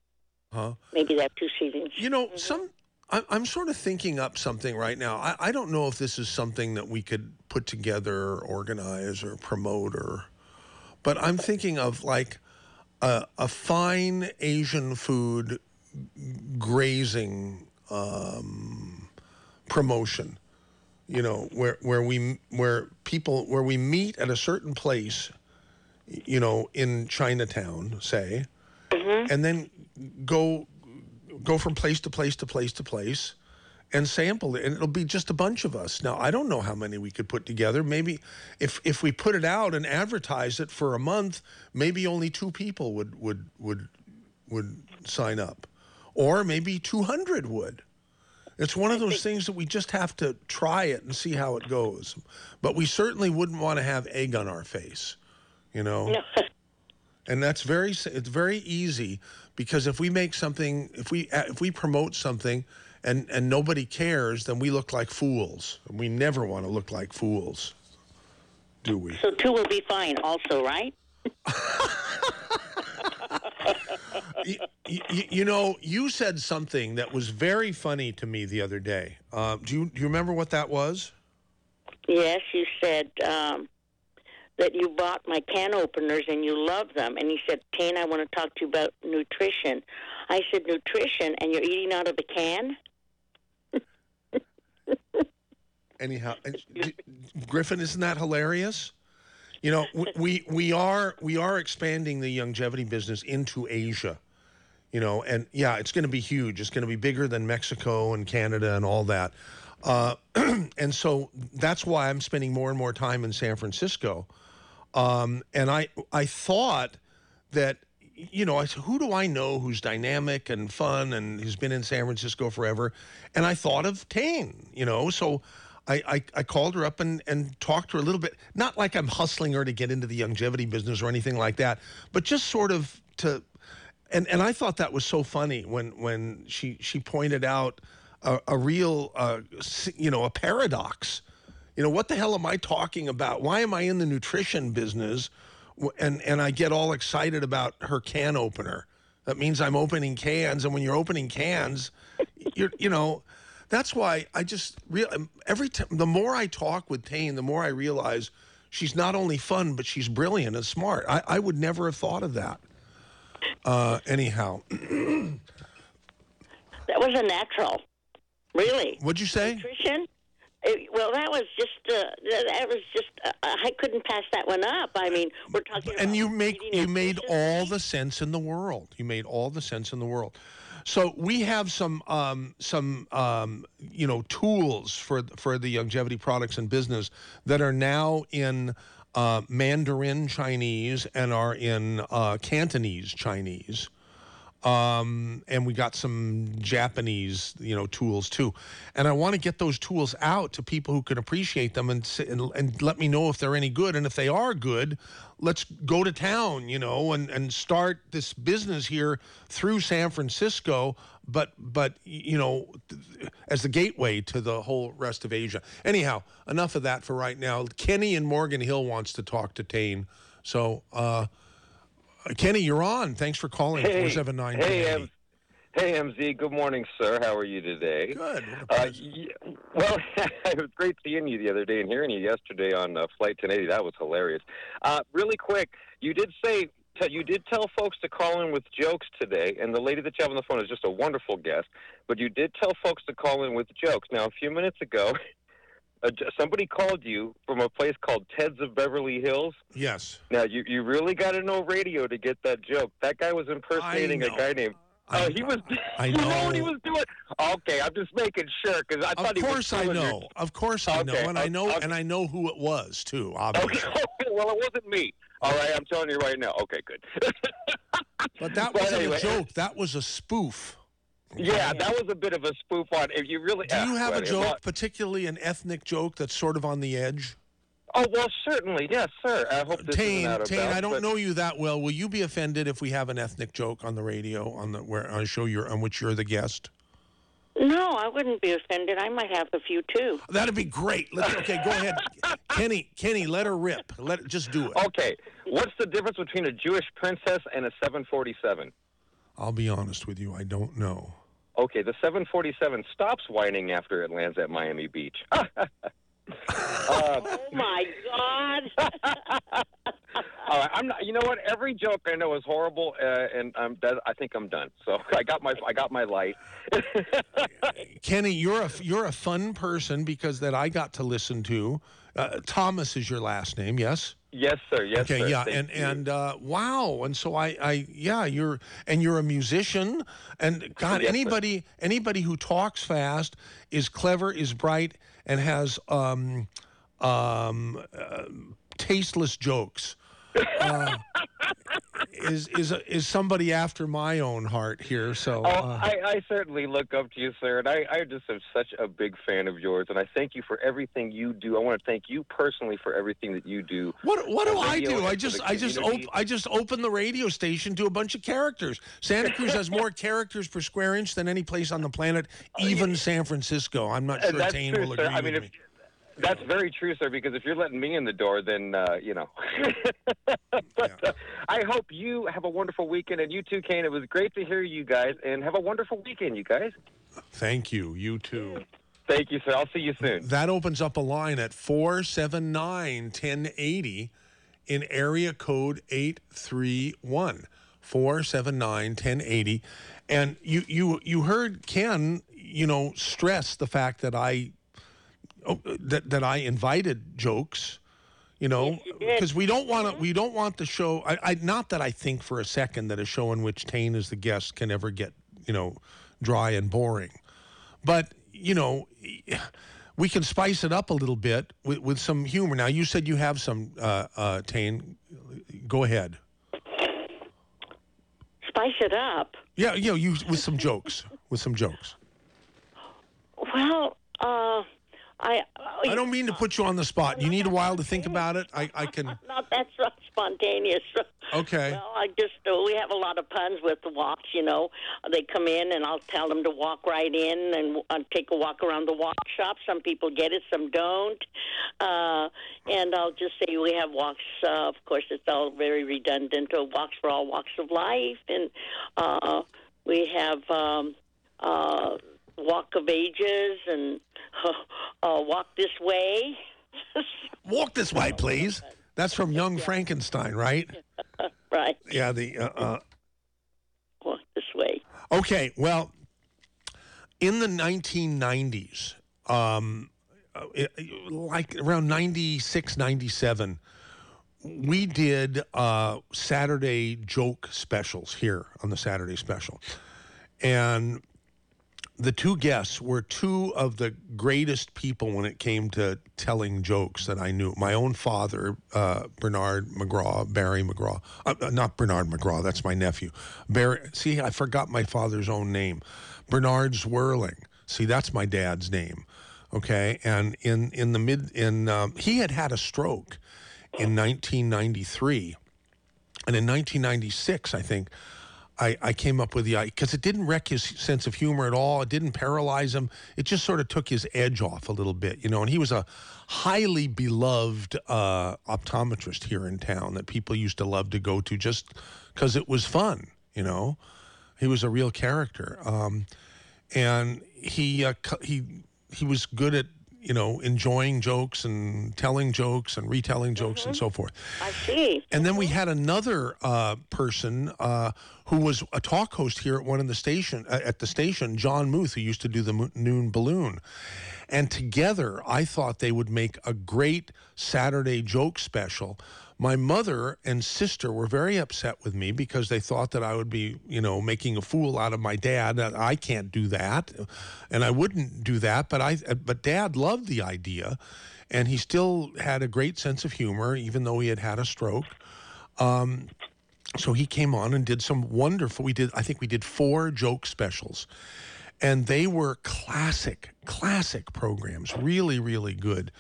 Huh? Maybe they have two seasons. You know, some I, I'm sort of thinking up something right now. I, I don't know if this is something that we could put together, or organize, or promote, or. But I'm thinking of like a, a fine Asian food grazing um, promotion. You know, where where we where people where we meet at a certain place. You know, in Chinatown, say, and then go go from place to place to place to place and sample it and it'll be just a bunch of us. Now i don't know how many we could put together. Maybe if if we put it out and advertise it for a month maybe only two people would would would would sign up. Or maybe 200 would. It's one of those things that we just have to try it and see how it goes. But we certainly wouldn't want to have egg on our face you know and that's very it's very easy because if we make something if we uh, if we promote something and and nobody cares then we look like fools. And we never want to look like fools do we? So two will be fine, also, right? you, you, you know you said something that was very funny to me the other day. Uh, do you do you remember what that was? Yes, you said um, that you bought my can openers and you love them. And he said, Tane, I want to talk to you about nutrition. I said, nutrition, and you're eating out of the can? anyhow griffin isn't that hilarious you know we, we we are we are expanding the longevity business into asia you know, and yeah, it's going to be huge. It's going to be bigger than Mexico and Canada and all that. Uh, and so that's why I'm spending more and more time in San Francisco. Um, and I I thought that you know I said who do I know who's dynamic and fun and who's been in San Francisco forever, and I thought of Tane. You know, so. I, I, I called her up and, and talked to her a little bit. Not like I'm hustling her to get into the longevity business or anything like that, but just sort of to and and I thought that was so funny when when she she pointed out a, a real uh, you know a paradox. You know what the hell am I talking about? Why am I in the nutrition business? And and I get all excited about her can opener. That means I'm opening cans, and when you're opening cans, you're you know. That's why I just real every time the more I talk with Tane, the more I realize she's not only fun but she's brilliant and smart. I, I would never have thought of that. Uh, anyhow, That was a natural, really. what'd you say? Nutrition. It, well, that was just uh, that was just uh, I couldn't pass that one up. I mean, we're talking. And you make you made all the sense in the world. You made all the sense in the world. So we have some um, some um, you know tools for for the longevity products and business that are now in uh, Mandarin Chinese and are in uh, Cantonese Chinese. Um, and we got some Japanese, you know, tools too. And I want to get those tools out to people who can appreciate them and, and and let me know if they're any good. And if they are good, let's go to town, you know, and and start this business here through San Francisco. But but you know, as the gateway to the whole rest of Asia. Anyhow, enough of that for right now. Kenny and Morgan Hill wants to talk to Tane. So. uh Kenny, you're on. Thanks for calling. Hey, Four seven nine. hey, M- hey, MZ. Good morning, sir. How are you today? Good. Uh, y- well, it was great seeing you the other day and hearing you yesterday on uh, Flight 1080. That was hilarious. Uh, really quick, you did say you did tell folks to call in with jokes today, and the lady that you have on the phone is just a wonderful guest. But you did tell folks to call in with jokes. Now, a few minutes ago, uh, somebody called you from a place called Ted's of Beverly Hills. Yes. Now you you really got to know radio to get that joke. That guy was impersonating a guy named. Oh, he was. I know. you know what he was doing. Okay, I'm just making sure because I Of thought he was. Of course I doing your- know. Of course I know. Okay, And I know and I know who it was too, Obviously. Okay, well, it wasn't me. All right, I'm telling you right now. Okay, good. But that wasn't anyway, a joke. That was a spoof. Yeah, that was a bit of a spoof on. If you really. Do you ah, have a joke, well- particularly an ethnic joke that's sort of on the edge? Oh well, certainly, yes, sir. I hope this Tane, isn't out of Tane, bounds, I don't but- know you that well. Will you be offended if we have an ethnic joke on the radio on the where on a show you're on which you're the guest? No, I wouldn't be offended. I might have a few too. That'd be great. Let's, okay, go ahead, Kenny. Kenny, let her rip. Let just do it. Okay, what's the difference between a Jewish princess and a 747? I'll be honest with you. I don't know. Okay, the 747 stops whining after it lands at Miami Beach. Oh my God! All right, I'm not. You know what? Every joke I know is horrible, uh, and I'm. That, I think I'm done. So I got my. I got my light. Kenny, you're a you're a fun person because that I got to listen to. Uh, Thomas is your last name, yes? Yes, sir. Yes, Okay, sir. yeah, Thank and you. and uh, wow, and so I I yeah, you're and you're a musician, and God, Yes, sir. anybody anybody who talks fast is clever, is bright, and has um um uh, tasteless jokes. Uh, is is is somebody after my own heart here? So Oh, uh, I, I certainly look up to you, sir, and I, I just am such a big fan of yours, and I thank you for everything you do. I want to thank you personally for everything that you do. What what do I do? I just I just op- I just open the radio station to a bunch of characters. Santa Cruz has more characters per square inch than any place on the planet, even San Francisco. I'm not sure Tane will agree I mean, with if, me. That's very true, sir. Because if you're letting me in the door, then uh, you know. but Yeah. uh, I hope you have a wonderful weekend, and you too, Kane. It was great to hear you guys, and have a wonderful weekend, you guys. Thank you. You too. Thank you, sir. I'll see you soon. That opens up a line at 479 1080 in area code 831. 479 1080. And you, you, you heard Ken, you know, stress the fact that I, that, that I invited jokes. You know, because we don't want to. We don't want the show. I, I not that I think for a second that a show in which Tane is the guest can ever get you know dry and boring, but you know. We can spice it up a little bit with, with some humor. Now, you said you have some, uh, uh, Tane. Go ahead. Spice it up. Yeah, you know, you with some jokes. With some jokes. Well, uh, I. I don't mean to put you on the spot. You need a while to think about it. I, I can. Not that's not spontaneous. Okay. Well, I just uh, we have a lot of puns with the woks. You know, they come in and I'll tell them to walk right in and uh, take a walk around the wok shop. Some people get it, some don't. Uh, and I'll just say we have woks. Uh, of course, it's all very redundant. Uh, woks for all walks of life, and uh, we have. Um, uh, Walk of Ages and uh, Walk This Way. Walk this way, please. That's from Young Frankenstein, right? right. Yeah. The. Uh, uh, Walk This Way. Okay, well, in the 1990s, um, uh, it- like around 96, 97, we did uh, Saturday joke specials here on the Saturday special. And the two guests were two of the greatest people when it came to telling jokes that I knew. My own father, uh, Bernard McGraw, Barry McGraw, uh, uh, not Bernard McGraw, that's my nephew. Barry, see, I forgot my father's own name. Bernard Zwerling. See, that's my dad's name. Okay, and in in the mid in um, he had had a stroke in 1993, and in 1996, I think. I, I came up with the because it didn't wreck his sense of humor at all. It didn't paralyze him. It just sort of took his edge off a little bit, you know. And he was a highly beloved uh, optometrist here in town that people used to love to go to just because it was fun, you know. He was a real character, um, and he uh, he he was good at you know enjoying jokes and telling jokes and retelling jokes and so forth. I see. And then we had another uh, person uh, who was a talk host here at one of the station uh, at the station, John Muth, who used to do the Noon Balloon. And together, I thought they would make a great Saturday joke special. My mother and sister were very upset with me because they thought that I would be, you know, making a fool out of my dad. Uh, I can't do that, and I wouldn't do that. But I, but Dad loved the idea, and he still had a great sense of humor, even though he had had a stroke. Um, so he came on and did some wonderful. We did, I think, we did four joke specials, and they were classic, classic programs. Really, really good.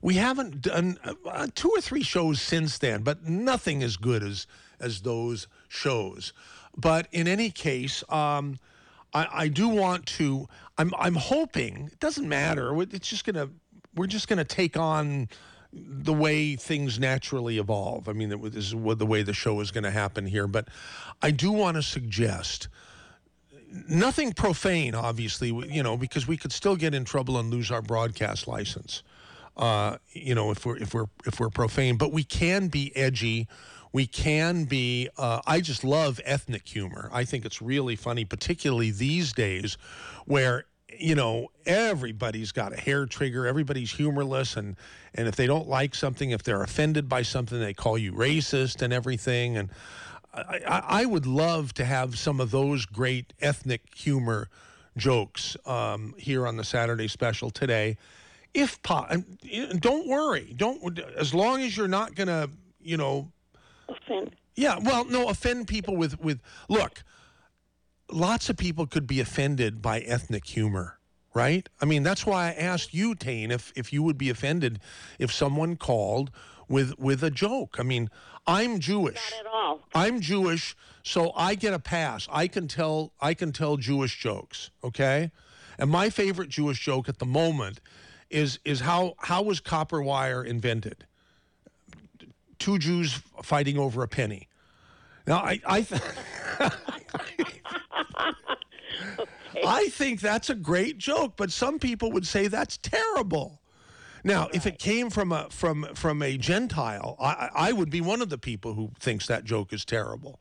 We haven't done uh, two or three shows since then, but nothing as good as as those shows. But in any case, um, I, I do want to. I'm I'm hoping it doesn't matter. It's just gonna. We're just gonna take on the way things naturally evolve. I mean, this is the way the show is going to happen here. But I do want to suggest nothing profane, obviously, you know, because we could still get in trouble and lose our broadcast license. Uh, you know, if we're if we're if we're profane, but we can be edgy. We can be. Uh, I just love ethnic humor. I think it's really funny, particularly these days, where you know everybody's got a hair trigger. Everybody's humorless, and and if they don't like something, if they're offended by something, they call you racist and everything. And I, I, would love to have some of those great ethnic humor jokes um, here on the Saturday special today. If po- don't worry, don't as long as you're not gonna, you know, Offend. yeah, well, no, offend people with with look. Lots of people could be offended by ethnic humor, right? I mean, that's why I asked you, Tane, if if you would be offended if someone called with with a joke. I mean, I'm Jewish. Not at all. I'm Jewish, so I get a pass. I can tell I can tell Jewish jokes, okay? And my favorite Jewish joke at the moment is is how how was copper wire invented? Two Jews fighting over a penny. Now I I th- I think that's a great joke, but some people would say that's terrible. Now, if it came from a from from a Gentile, I, I would be one of the people who thinks that joke is terrible.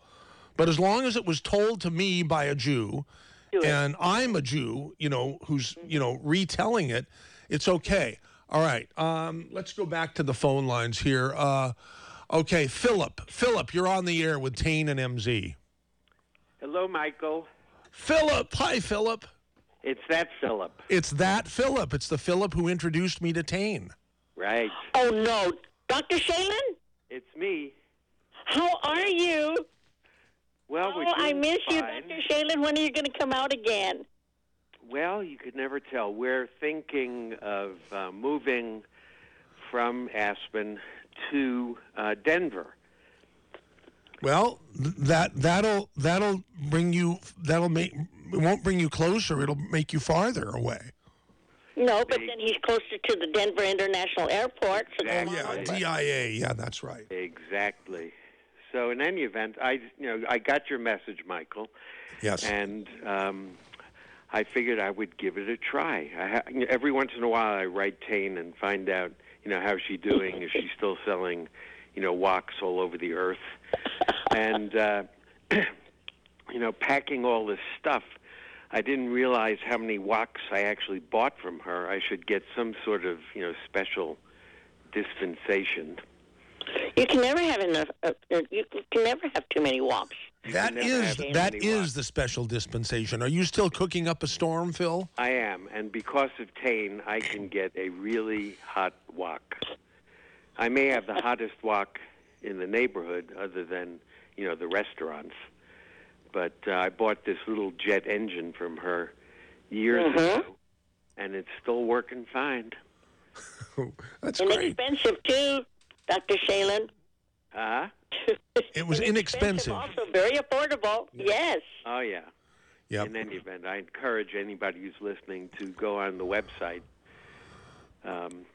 But as long as it was told to me by a Jew, and I'm a Jew, you know, who's you know retelling it, it's okay. All right. Um, let's go back to the phone lines here. Uh, okay, Philip. Philip, you're on the air with Tane and MZ. Hello, Michael. Philip. Hi, Philip. It's that Philip. It's that Philip. It's the Philip who introduced me to Tane. Right. Oh no, Dr. Shalen, It's me. how are you? Well, we're Oh, I doing miss you, fine. Dr. Shalen. When are you going to come out again? Well, you could never tell. We're thinking of uh, moving from Aspen to uh, Denver. Well, that that'll that'll bring you that'll make it won't bring you closer. It'll make you farther away. No, but then he's closer to the Denver International Airport. So Exactly. Yeah. DIA. Yeah, that's right. Exactly. So, in any event, I you know I got your message, Michael, Yes. and um, I figured I would give it a try. I ha- every once in a while, I write Tane and find out you know how's she doing. Is she still selling you know woks all over the earth? And uh, you know, packing all this stuff. I didn't realize how many woks I actually bought from her. I should get some sort of, you know, special dispensation. You can never have enough. Uh, uh, you can never have too many woks. That never is had too that many is woks. the special dispensation. Are you still cooking up a storm, Phil? I am, and because of Tane, I can get a really hot wok. I may have the hottest wok in the neighborhood, other than you know the restaurants. But uh, I bought this little jet engine from her years ago, and it's still working fine. That's great. Inexpensive too, Dr. Shalen. Huh? It was inexpensive. Also very affordable. Yes. Oh yeah. Yep. In any event, I encourage anybody who's listening to go on the website um,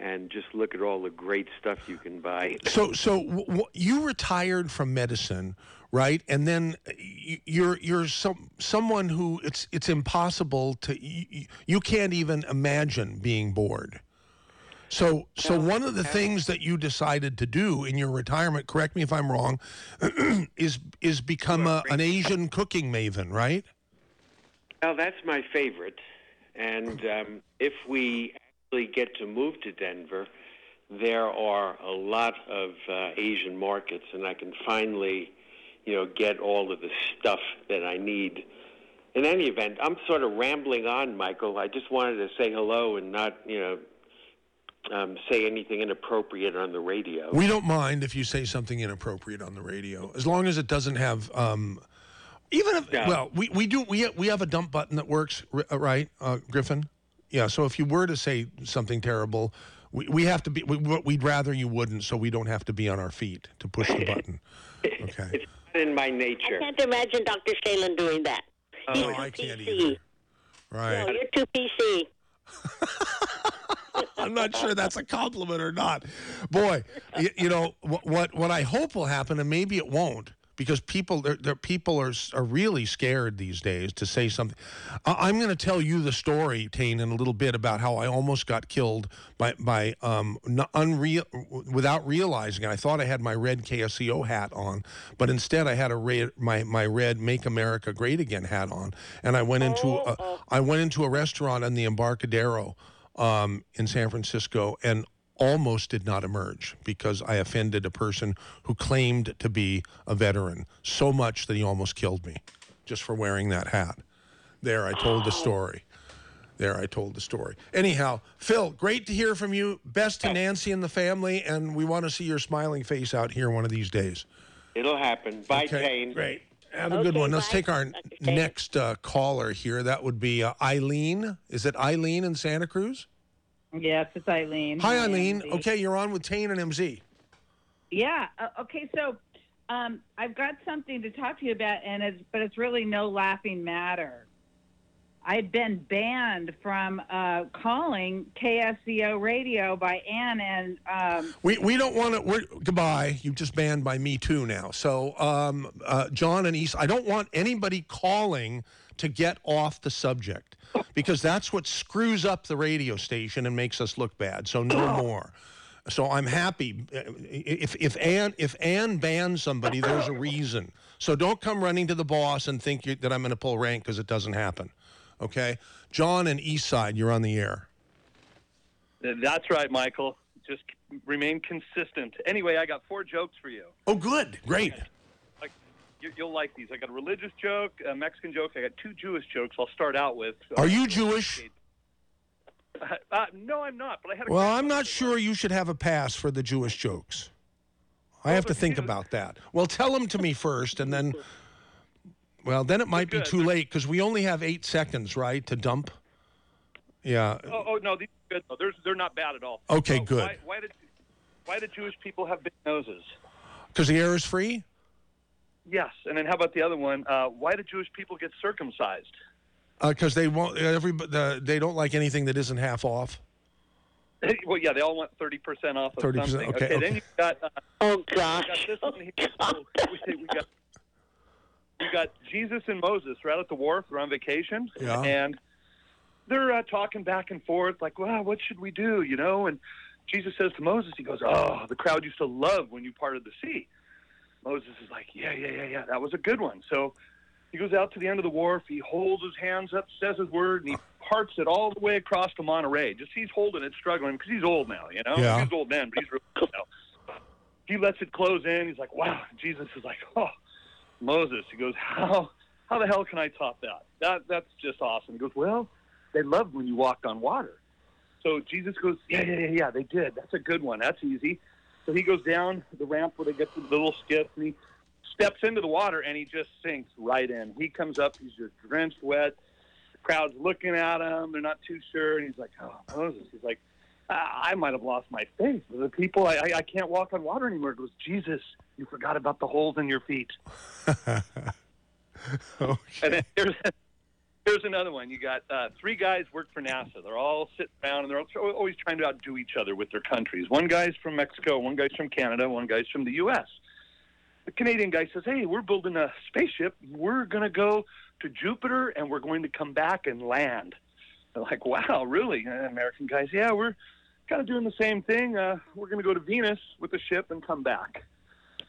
and just look at all the great stuff you can buy. So, so w- w- you retired from medicine, right? And then you're you're some someone who it's it's impossible to y- y- you can't even imagine being bored. So, so one of the things that you decided to do in your retirement, correct me if I'm wrong, is is become a, an Asian cooking maven, right? Well, that's my favorite. And um, if we get to move to Denver, there are a lot of uh, Asian markets, and I can finally, you know, get all of the stuff that I need. In any event, I'm sort of rambling on, Michael. I just wanted to say hello and not, you know, um, say anything inappropriate on the radio. We don't mind if you say something inappropriate on the radio, as long as it doesn't have. Um, even if No. well, we, we do we we have a dump button that works, uh, right, uh, Griffin? Yeah. So if you were to say something terrible, we, we have to be. We, we'd rather you wouldn't, so we don't have to be on our feet to push the button. Okay. It's not in my nature. I can't imagine Dr. Shalen doing that. Oh, He's No, I can't PC. either. Right. No, you're too PC. I'm not sure that's a compliment or not. Boy, you, you know what, what what I hope will happen, and maybe it won't, because people they're, they're, people are are really scared these days to say something. I, I'm going to tell you the story, Tane, in a little bit about how I almost got killed by by um unreal without realizing. it. I thought I had my red KSCO hat on, but instead I had a red my my red Make America Great Again hat on, and I went into a, I went into a restaurant in the Embarcadero um, in San Francisco and almost did not emerge because I offended a person who claimed to be a veteran so much that he almost killed me just for wearing that hat. There, I told the story. There, I told the story. Anyhow, Phil, great to hear from you. Best to Nancy and the family, and we want to see your smiling face out here one of these days. It'll happen. Bye, Okay, Tane. Great. Have a good Okay, one. Let's take our Dr. Next uh, caller here. That would be uh, Eileen. Is it Eileen in Santa Cruz? Yes, it's Eileen. Hi, Eileen. MZ. Okay, you're on with Tane and MZ. Yeah. Uh, okay. So, um, I've got something to talk to you about, and it's but it's really no laughing matter. I've been banned from uh, calling KSCO radio by Ann and um, We, we don't want to. We're goodbye. You've just banned by me too now. So, um, uh, John and East, I don't want anybody calling to get off the subject because that's what screws up the radio station and makes us look bad. So no more. So I'm happy if if Ann if Ann bans somebody, there's a reason. So don't come running to the boss and think you, that I'm going to pull rank because it doesn't happen. Okay, John and Eastside, you're on the air. That's right, Michael. Just remain consistent. Anyway, I got four jokes for you. Oh, good. Great. Like, you, you'll like these. I got a religious joke, a Mexican joke. I got two Jewish jokes. I'll start out with. Are you Jewish? Uh, no, I'm not. But I had a. Well, I'm not sure you should have a pass for the Jewish jokes. I have to think about that. Well, tell them to me first, and then. Well, then it might be too late because we only have eight seconds, right, to dump. Yeah. Oh, oh no, these are good. though. They're they're not bad at all. Okay, So good. Why, why did why did Jewish people have big noses? Because the air is free. Yes, and then how about the other one? Uh, why did Jewish people get circumcised? Because they won't. Every the, they don't like anything that isn't half off. well, yeah, they all want thirty percent off of 30%, something. okay, then okay. you got. Uh, oh We got this one we, we got we got Jesus and Moses. They're out at the wharf. They're on vacation, Yeah. and they're uh, talking back and forth, like, "Well, what should we do?" You know, and Jesus says to Moses, he goes, "Oh, the crowd used to love when you parted the sea." Moses is like, "Yeah, yeah, yeah, yeah. That was a good one." So he goes out to the end of the wharf. He holds his hands up, says his word, and he parts it all the way across to Monterey. Just he's holding it, struggling because he's old now. You know, Yeah. he's old then, but he's really old now. He lets it close in. He's like, "Wow." Jesus is like, "Oh, Moses." He goes, "How how the hell can I top that? That that's just awesome." He goes, "Well, they loved when you walked on water." So Jesus goes, "Yeah, yeah, yeah, yeah. They did. That's a good one. That's easy." So he goes down the ramp where they get the little skiff, and he steps into the water, and he just sinks right in. He comes up, he's just drenched wet. The crowd's looking at him; they're not too sure, and he's like, "Oh, Moses." He's like, "I, I might have lost my faith. The people, I, I, I can't walk on water anymore." It goes, "Jesus, you forgot about the holes in your feet." And then here's, another one. You got uh, three guys work for NASA. They're all sitting around and they're always trying to outdo each other with their countries. One guy's from Mexico, one guy's from Canada, one guy's from the U.S. The Canadian guy says, "Hey, we're building a spaceship. We're going to go to Jupiter and we're going to come back and land." They're like, "Wow, really?" And American guys, "Yeah, we're kind of doing the same thing. Uh, we're going to go to Venus with the ship and come back."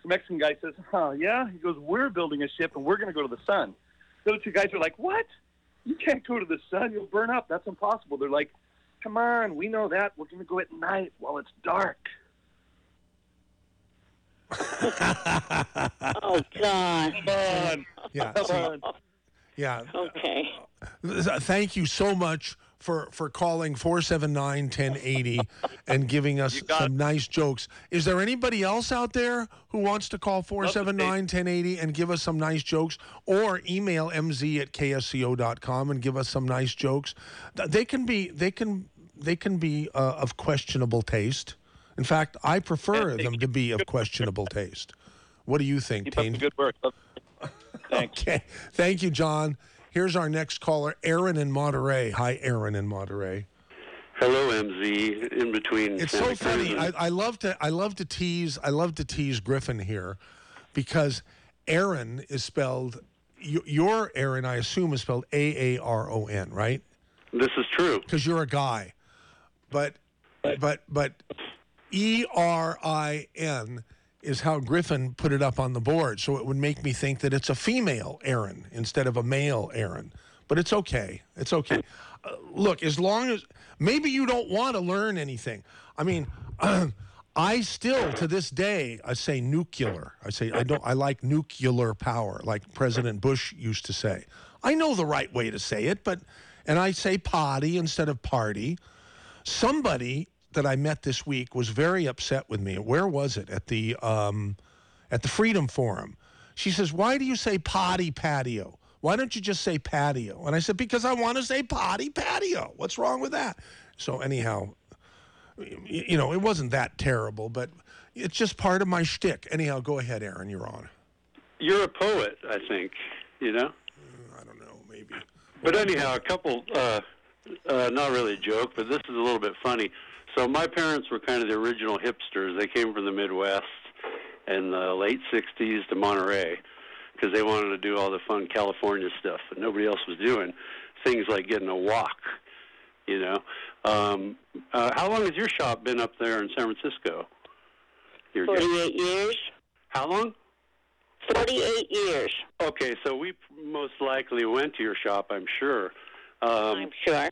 The Mexican guy says, "Oh, Yeah." He goes, "We're building a ship and we're going to go to the sun." The other two guys are like, "What? You can't go to the sun. You'll burn up. That's impossible." They're like, "Come on, we know that. We're going to go at night while it's dark." oh God. Come on. Yeah. Come see, on. yeah. Okay. Thank you so much for for calling 479-1080 and giving us some nice jokes. Is there anybody else out there who wants to call 479-1080 and give us some nice jokes or email mz at ksco.com and give us some nice jokes? They can be they can they can be uh, of questionable taste. In fact, I prefer them to be of questionable taste. What do you think, Keep Tane? good work. Thanks. Okay. Thank you, John. Here's our next caller, Aaron in Monterey. Hi, Aaron in Monterey. Hello, MZ. In between. It's Santa so funny. Cruz I, and- I love to I love to tease I love to tease Griffin here because Aaron is spelled your Aaron I assume is spelled A A R O N, right? This is true. Because you're a guy. But but but E R I N is how Griffin put it up on the board. So it would make me think that it's a female Aaron instead of a male Aaron. But it's okay. It's okay. Uh, look, as long as maybe you don't want to learn anything. I mean, I still to this day I say nuclear. I say I don't I like nuclear power like President Bush used to say. I know the right way to say it, but and I say potty instead of party. Somebody that I met this week was very upset with me. Where was it? At the um, at the Freedom Forum. She says, "Why do you say potty patio? Why don't you just say patio?" And I said, "Because I want to say potty patio. What's wrong with that?" So anyhow, you know, it wasn't that terrible, but it's just part of my shtick. Anyhow, go ahead, Aaron. You're on. You're a poet, I think. You know. I don't know, maybe. But anyhow, a couple. Uh, uh, not really a joke, but this is a little bit funny. So my parents were kind of the original hipsters. They came from the Midwest in the late '60s to Monterey because they wanted to do all the fun California stuff that nobody else was doing. Things like getting a wok. You know. Um, uh, how long has your shop been up there in San Francisco? Your guess? 48 years. How long? 48 years. Okay, so we most likely went to your shop, I'm sure. Um, I'm sure.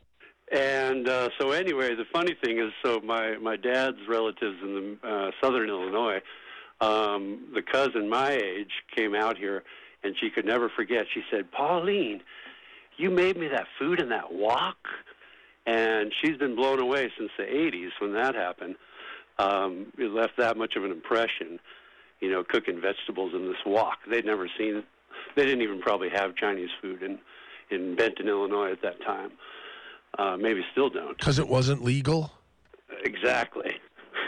And uh, so anyway, the funny thing is, so my my dad's relatives in the uh, southern Illinois, um, the cousin my age came out here, and she could never forget. She said, "Pauline, you made me that food in that wok," and she's been blown away since the '80s when that happened. Um, it left that much of an impression, you know, cooking vegetables in this wok. They'd never seen. They didn't even probably have Chinese food in in Benton, Illinois at that time. Uh, maybe still don't. Because it wasn't legal? Exactly.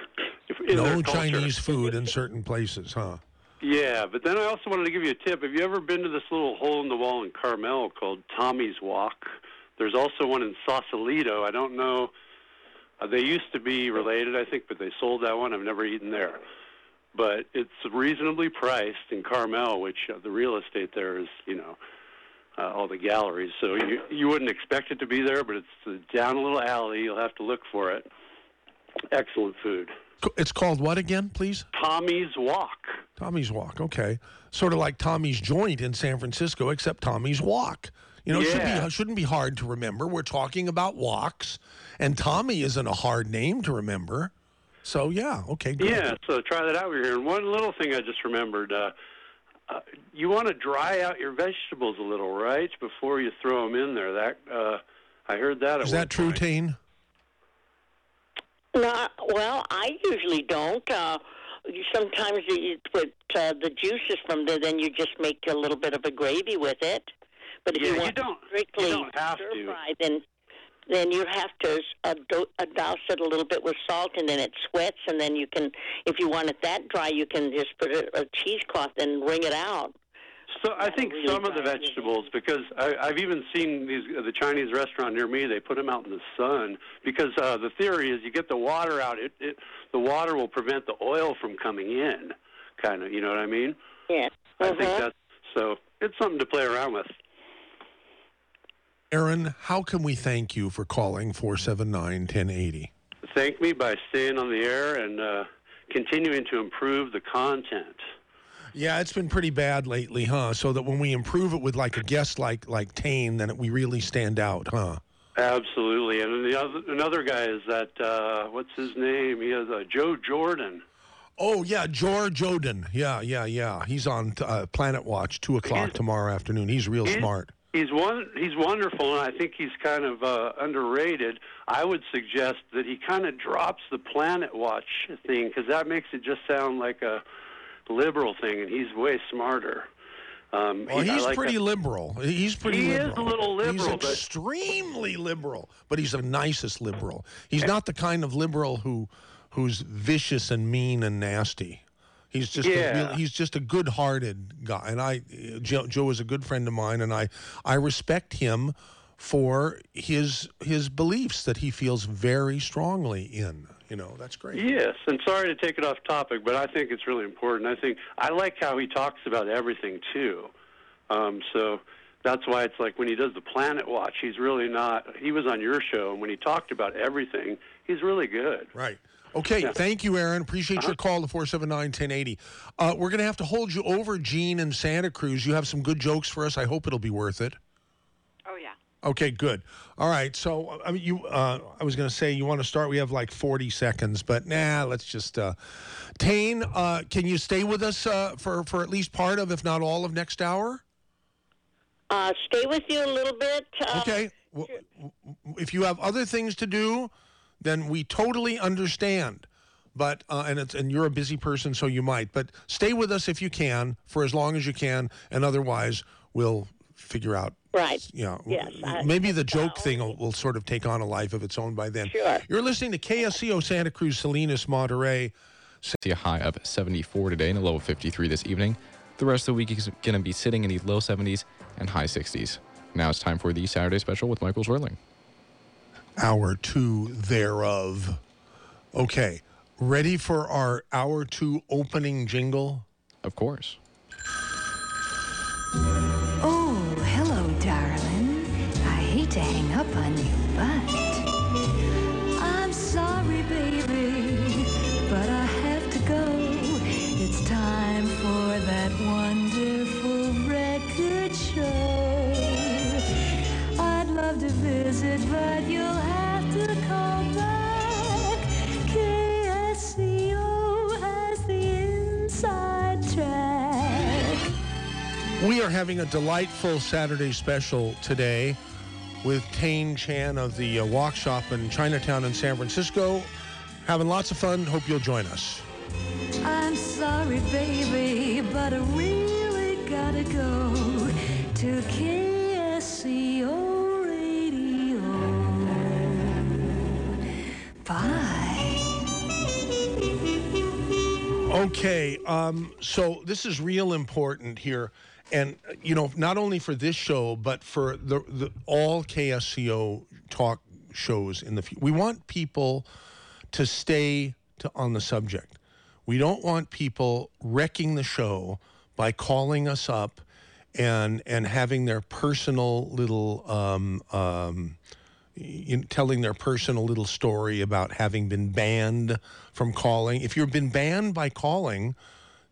In no. Chinese food in certain places, huh? Yeah, but then I also wanted to give you a tip. Have you ever been to this little hole in the wall in Carmel called Tommy's Wok? There's also one in Sausalito. I don't know. Uh, they used to be related, I think, but they sold that one. I've never eaten there. But it's reasonably priced in Carmel, which uh, the real estate there is, you know, uh, all the galleries. So you you wouldn't expect it to be there, but it's down a little alley. You'll have to look for it. Excellent food. It's called what again, please? Tommy's Wok. Tommy's Wok. Okay, sort of like Tommy's Joint in San Francisco, except Tommy's Wok. You know, it should be, shouldn't be hard to remember. We're talking about woks, and Tommy isn't a hard name to remember. So yeah, okay, good. Yeah, so try that out we're here. And one little thing I just remembered: uh, uh, you want to dry out your vegetables a little, right, before you throw them in there. That uh, I heard that. at that true, point. Tane? No, well, I usually don't. Uh, sometimes you put uh, the juices from there, then you just make a little bit of a gravy with it. But if Yeah, you you want don't- strictly you don't have stir to. fry, then then you have to uh, do, uh, douse it a little bit with salt, and then it sweats, and then you can, if you want it that dry, you can just put a, a cheesecloth and wring it out. So I think really some of the vegetables, because I, I've even seen these the Chinese restaurant near me. They put them out in the sun because uh, the theory is you get the water out. It, it the water will prevent the oil from coming in. Kind of, you know what I mean? Yeah. I think Mhm. that's so. It's something to play around with. Aaron, how can we thank you for calling 479 1080? Thank me by staying on the air and uh, continuing to improve the content. Yeah, it's been pretty bad lately, huh? So that when we improve it with like a guest like like Tane, then we really stand out, huh? Absolutely, and the other another guy is that uh, what's his name? He has uh, Joe Jordan. Oh yeah, George Oden. Yeah, yeah, yeah. He's on uh, Planet Watch, two o'clock tomorrow afternoon. He's real He's- smart. He's one. He's wonderful, and I think he's kind of uh, underrated. I would suggest that he kind of drops the Planet Watch thing because that makes it just sound like a liberal thing, and he's way smarter. Um, Well, he- he's like pretty liberal. He's pretty He is a little liberal, He's but- extremely liberal, but he's the nicest liberal. He's not the kind of liberal who who's vicious and mean and nasty. He's just a Yeah. real, he's just a good-hearted guy, and I Joe, Joe is a good friend of mine, and I I respect him for his his beliefs that he feels very strongly in. You know, that's great. Yes, and sorry to take it off topic, but I think it's really important. I think I like how he talks about everything too. Um, so that's why it's like when he does the Planet Watch, he's really not. He was on your show, and when he talked about everything, he's really good. Right. Okay, thank you, Aaron. Appreciate your call to 479 1080. Uh, we're going to have to hold you over, Gene in Santa Cruz. You have some good jokes for us. I hope it'll be worth it. Oh yeah. Okay, good. All right. So, I mean, you. Uh, I was going to say you want to start. We have like 40 seconds, but nah. Let's just. Uh, Tane, uh, can you stay with us uh, for for at least part of, if not all, of next hour? Uh, stay with you a little bit. Uh, Okay. W- w- If you have other things to do, then we totally understand. But uh, and it's and you're a busy person, so you might. But stay with us if you can for as long as you can, and otherwise we'll figure out. Right. You know, Yes, I- maybe the joke thing will, will sort of take on a life of its own by then. Sure. You're listening to KSCO Santa Cruz, Salinas, Monterey. See a high of 74 today and a low of 53 this evening. The rest of the week is going to be sitting in the low 70s and high 60s. Now it's time for the Saturday special with Michael Zwerling. Hour two thereof. Okay, ready for our hour two opening jingle? Of course. Oh, hello, darling. I hate to hang up on you, but We are having a delightful Saturday special today with Tane Chan of the uh, Wok Shop in Chinatown in San Francisco. Having lots of fun. Hope you'll join us. I'm sorry, baby, but I really gotta go to KSCO Radio. Bye. Okay, um, so this is real important here, and you know, not only for this show, but for the, the all KSCO talk shows in the future. We want people to stay to, on the subject. We don't want people wrecking the show by calling us up and and having their personal little um, um, in telling their personal little story about having been banned from calling. If you've been banned by calling,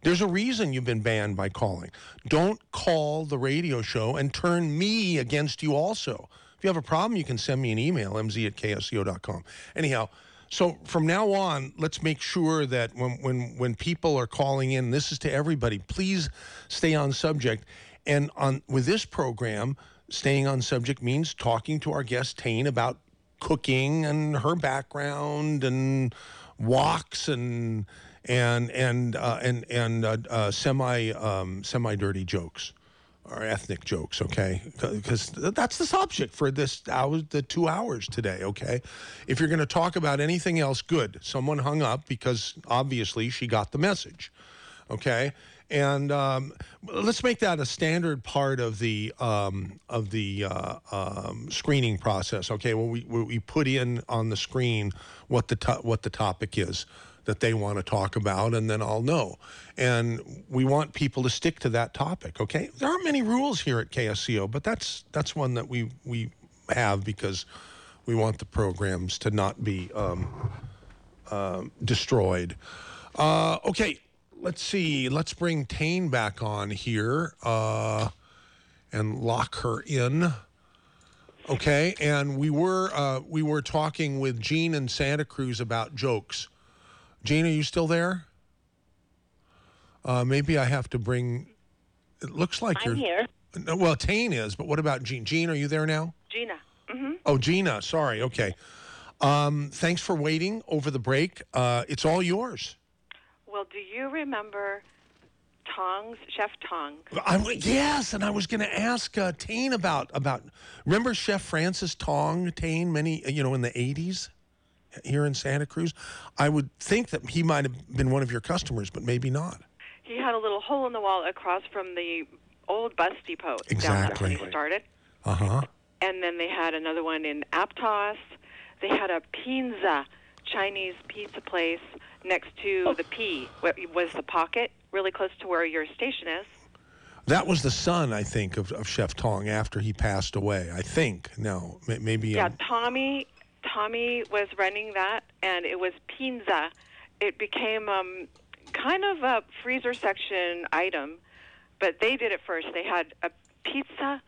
there's a reason you've been banned by calling. Don't call the radio show and turn me against you also. If you have a problem, you can send me an email, mz at ksco.com. Anyhow, so from now on, let's make sure that when, when, when people are calling in, this is to everybody, please stay on subject. And on with this program, staying on subject means talking to our guest Tane about cooking and her background and woks and and and uh, and and uh, uh, semi um, semi dirty jokes or ethnic jokes. Okay, because that's the subject for this hour, the two hours today. Okay, if you're going to talk about anything else, good. Someone hung up because obviously she got the message. Okay. And um, let's make that a standard part of the um, of the uh, um, screening process. Okay, well, we we put in on the screen what the what the topic is that they want to talk about, and then I'll know. And we want people to stick to that topic. Okay, there aren't many rules here at KSCO, but that's that's one that we we have because we want the programs to not be um, um destroyed. Uh, okay, let's see. Let's bring Tane back on here uh, and lock her in. Okay, and we were uh, we were talking with Gene and Santa Cruz about jokes. Gene, are you still there? Uh, maybe I have to bring. It looks like I'm you're here. No, well, Tane is, but what about Gene? Gene, are you there now? Gina. Mm-hmm. Oh, Gina. Sorry. Okay. Um, thanks for waiting over the break. Uh, it's all yours. Well, do you remember Tong's Chef Tong? I, yes, and I was going to ask uh, Tane about about. Remember Chef Francis Tong Tane? Many you know in the eighties here in Santa Cruz. I would think that he might have been one of your customers, but maybe not. He had a little hole in the wall across from the old bus depot Exactly. there when he started. Uh huh. And then they had another one in Aptos. They had a Pinza Chinese pizza place next to the P, what was the pocket, really close to where your station is. That was the son, I think, of, of Chef Tong after he passed away. I think. No, maybe. Yeah, um, Tommy Tommy was running that, and it was Pinza. It became um, kind of a freezer section item, but they did it first. They had a pizza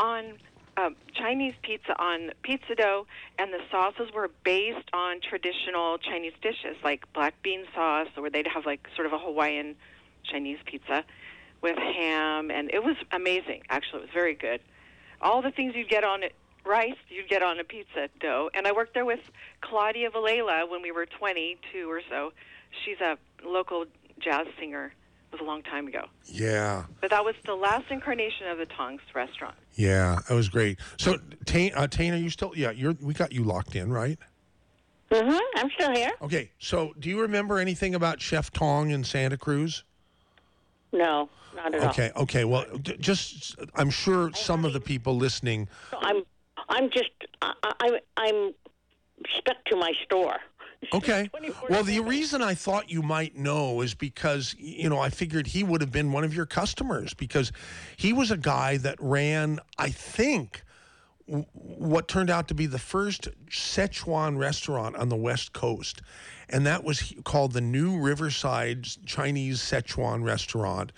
on um, Chinese pizza on pizza dough, and the sauces were based on traditional Chinese dishes like black bean sauce, or they'd have like sort of a Hawaiian Chinese pizza with ham, and it was amazing. Actually, it was very good. All the things you'd get on it rice you'd get on a pizza dough. And I worked there with Claudia Villela when we were 22 or so. She's a local jazz singer. It was a long time ago. yeah. But that was the last incarnation of the Tongs restaurant. Yeah, that was great. So, Tane, uh, Tane, are you still? Yeah, you're. We got you locked in, right? Mm-hmm. I'm still here. Okay. So, do you remember anything about Chef Tong in Santa Cruz? No, not at all. Okay. Okay. Well, d- just I'm sure some of the people listening. I'm I'm just I, I I'm stuck to my store. Okay. Well, the reason I thought you might know is because, you know, I figured he would have been one of your customers because he was a guy that ran, I think, what turned out to be the first Szechuan restaurant on the West Coast. And that was called the New Riverside Chinese Szechuan Restaurant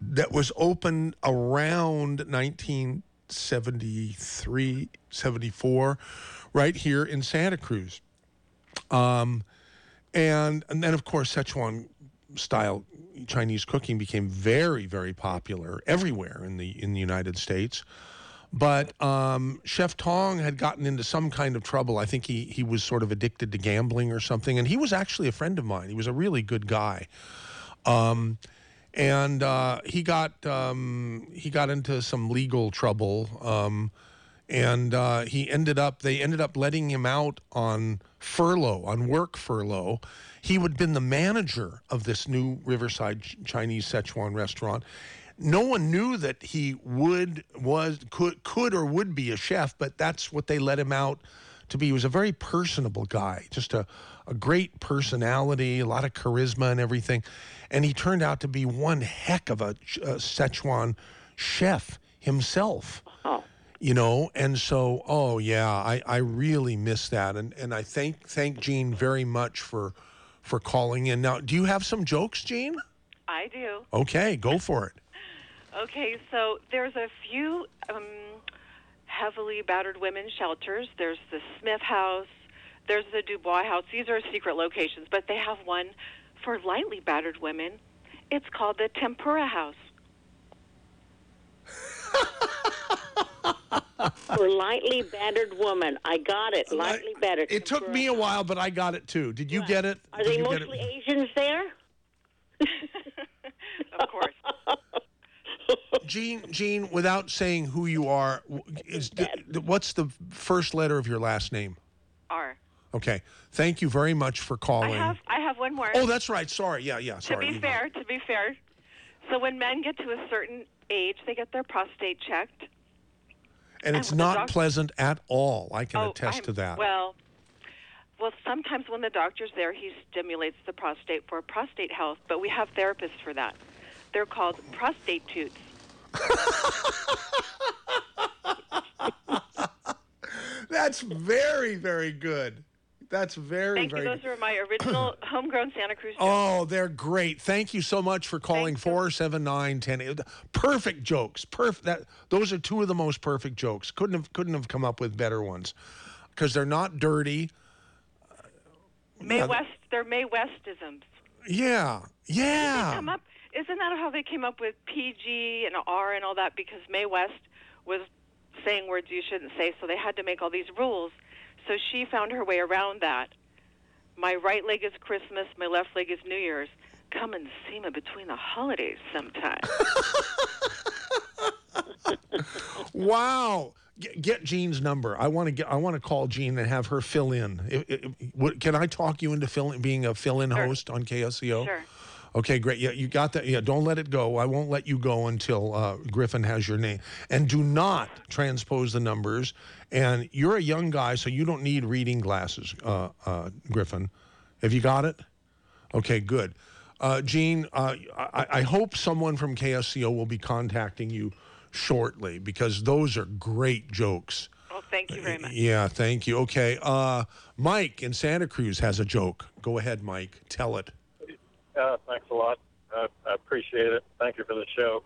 that was opened around 1973, 74, right here in Santa Cruz. Um, and and then of course Szechuan style, Chinese cooking became very, very popular everywhere in the in the United States. But um, Chef Tong had gotten into some kind of trouble. I think he he was sort of addicted to gambling or something, and he was actually a friend of mine. He was a really good guy. Um, and uh, he got um, he got into some legal trouble, um, and uh, he ended up they ended up letting him out on furlough, on work furlough. He had been the manager of this new Riverside Chinese Szechuan restaurant. No one knew that he would was could could or would be a chef, but that's what they let him out to be. He was a very personable guy, just a, a great personality, a lot of charisma and everything. And he turned out to be one heck of a, a Szechuan chef himself. You know, and so, oh yeah, I, I really miss that, and and I thank thank Gene very much for for calling in. Now, do you have some jokes, Gene? I do. Okay, go for it. Okay, so there's a few um, heavily battered women shelters. There's the Smith House. There's the Dubois House. These are secret locations, but they have one for lightly battered women. It's called the Tempura House. For lightly battered woman. I got it. Lightly battered. It took me a while, but I got it too. Did you get it? Are Did they you get mostly it? Asians there? Of course. Gene, Gene, without saying who you are, is the, the- what's the first letter of your last name? R. Okay. Thank you very much for calling. I have I have one more. Oh, that's right. Sorry. Yeah, yeah. to be fair, to be fair. So when men get to a certain age, they get their prostate checked. And it's the not pleasant at all. I can Oh, attest I'm- to that. Well, well, sometimes when the doctor's there, he stimulates the prostate for prostate health. But we have therapists for that. They're called prostate toots. That's very, very good. That's very, Thank you. very Those good. are my original homegrown Santa Cruz. jokes. Oh, they're great. Thank you so much for calling 479 10. Perfect jokes. Perfect. That those are two of the most perfect jokes. Couldn't have couldn't have come up with better ones. Cuz they're not dirty. Uh, May yeah. West. They're Mae Westisms. Yeah. Yeah. come up. Isn't that how they came up with PG and R and all that? Because Mae West was saying words you shouldn't say, so they had to make all these rules. So she found her way around that. My right leg is Christmas, my left leg is New Year's. Come and see me between the holidays sometime. Wow. Get, get Jean's number. I want to get I want to call Jean and have her fill in. If- if- what- can I talk you into fill, being a fill-in host on KSCO? Sure. Okay, great. Yeah, you got that. Yeah, don't let it go. I won't let you go until uh, Griffin has your name. And do not transpose the numbers. And you're a young guy, so you don't need reading glasses, uh, uh, Griffin. Have you got it? Okay, good. Uh, Gene, uh, I, I hope someone from KSCO will be contacting you shortly because those are great jokes. well, thank you very much. Yeah, thank you. Okay, uh, Mike in Santa Cruz has a joke. Go ahead, Mike. Tell it. Uh, thanks a lot. I, I appreciate it. Thank you for the show.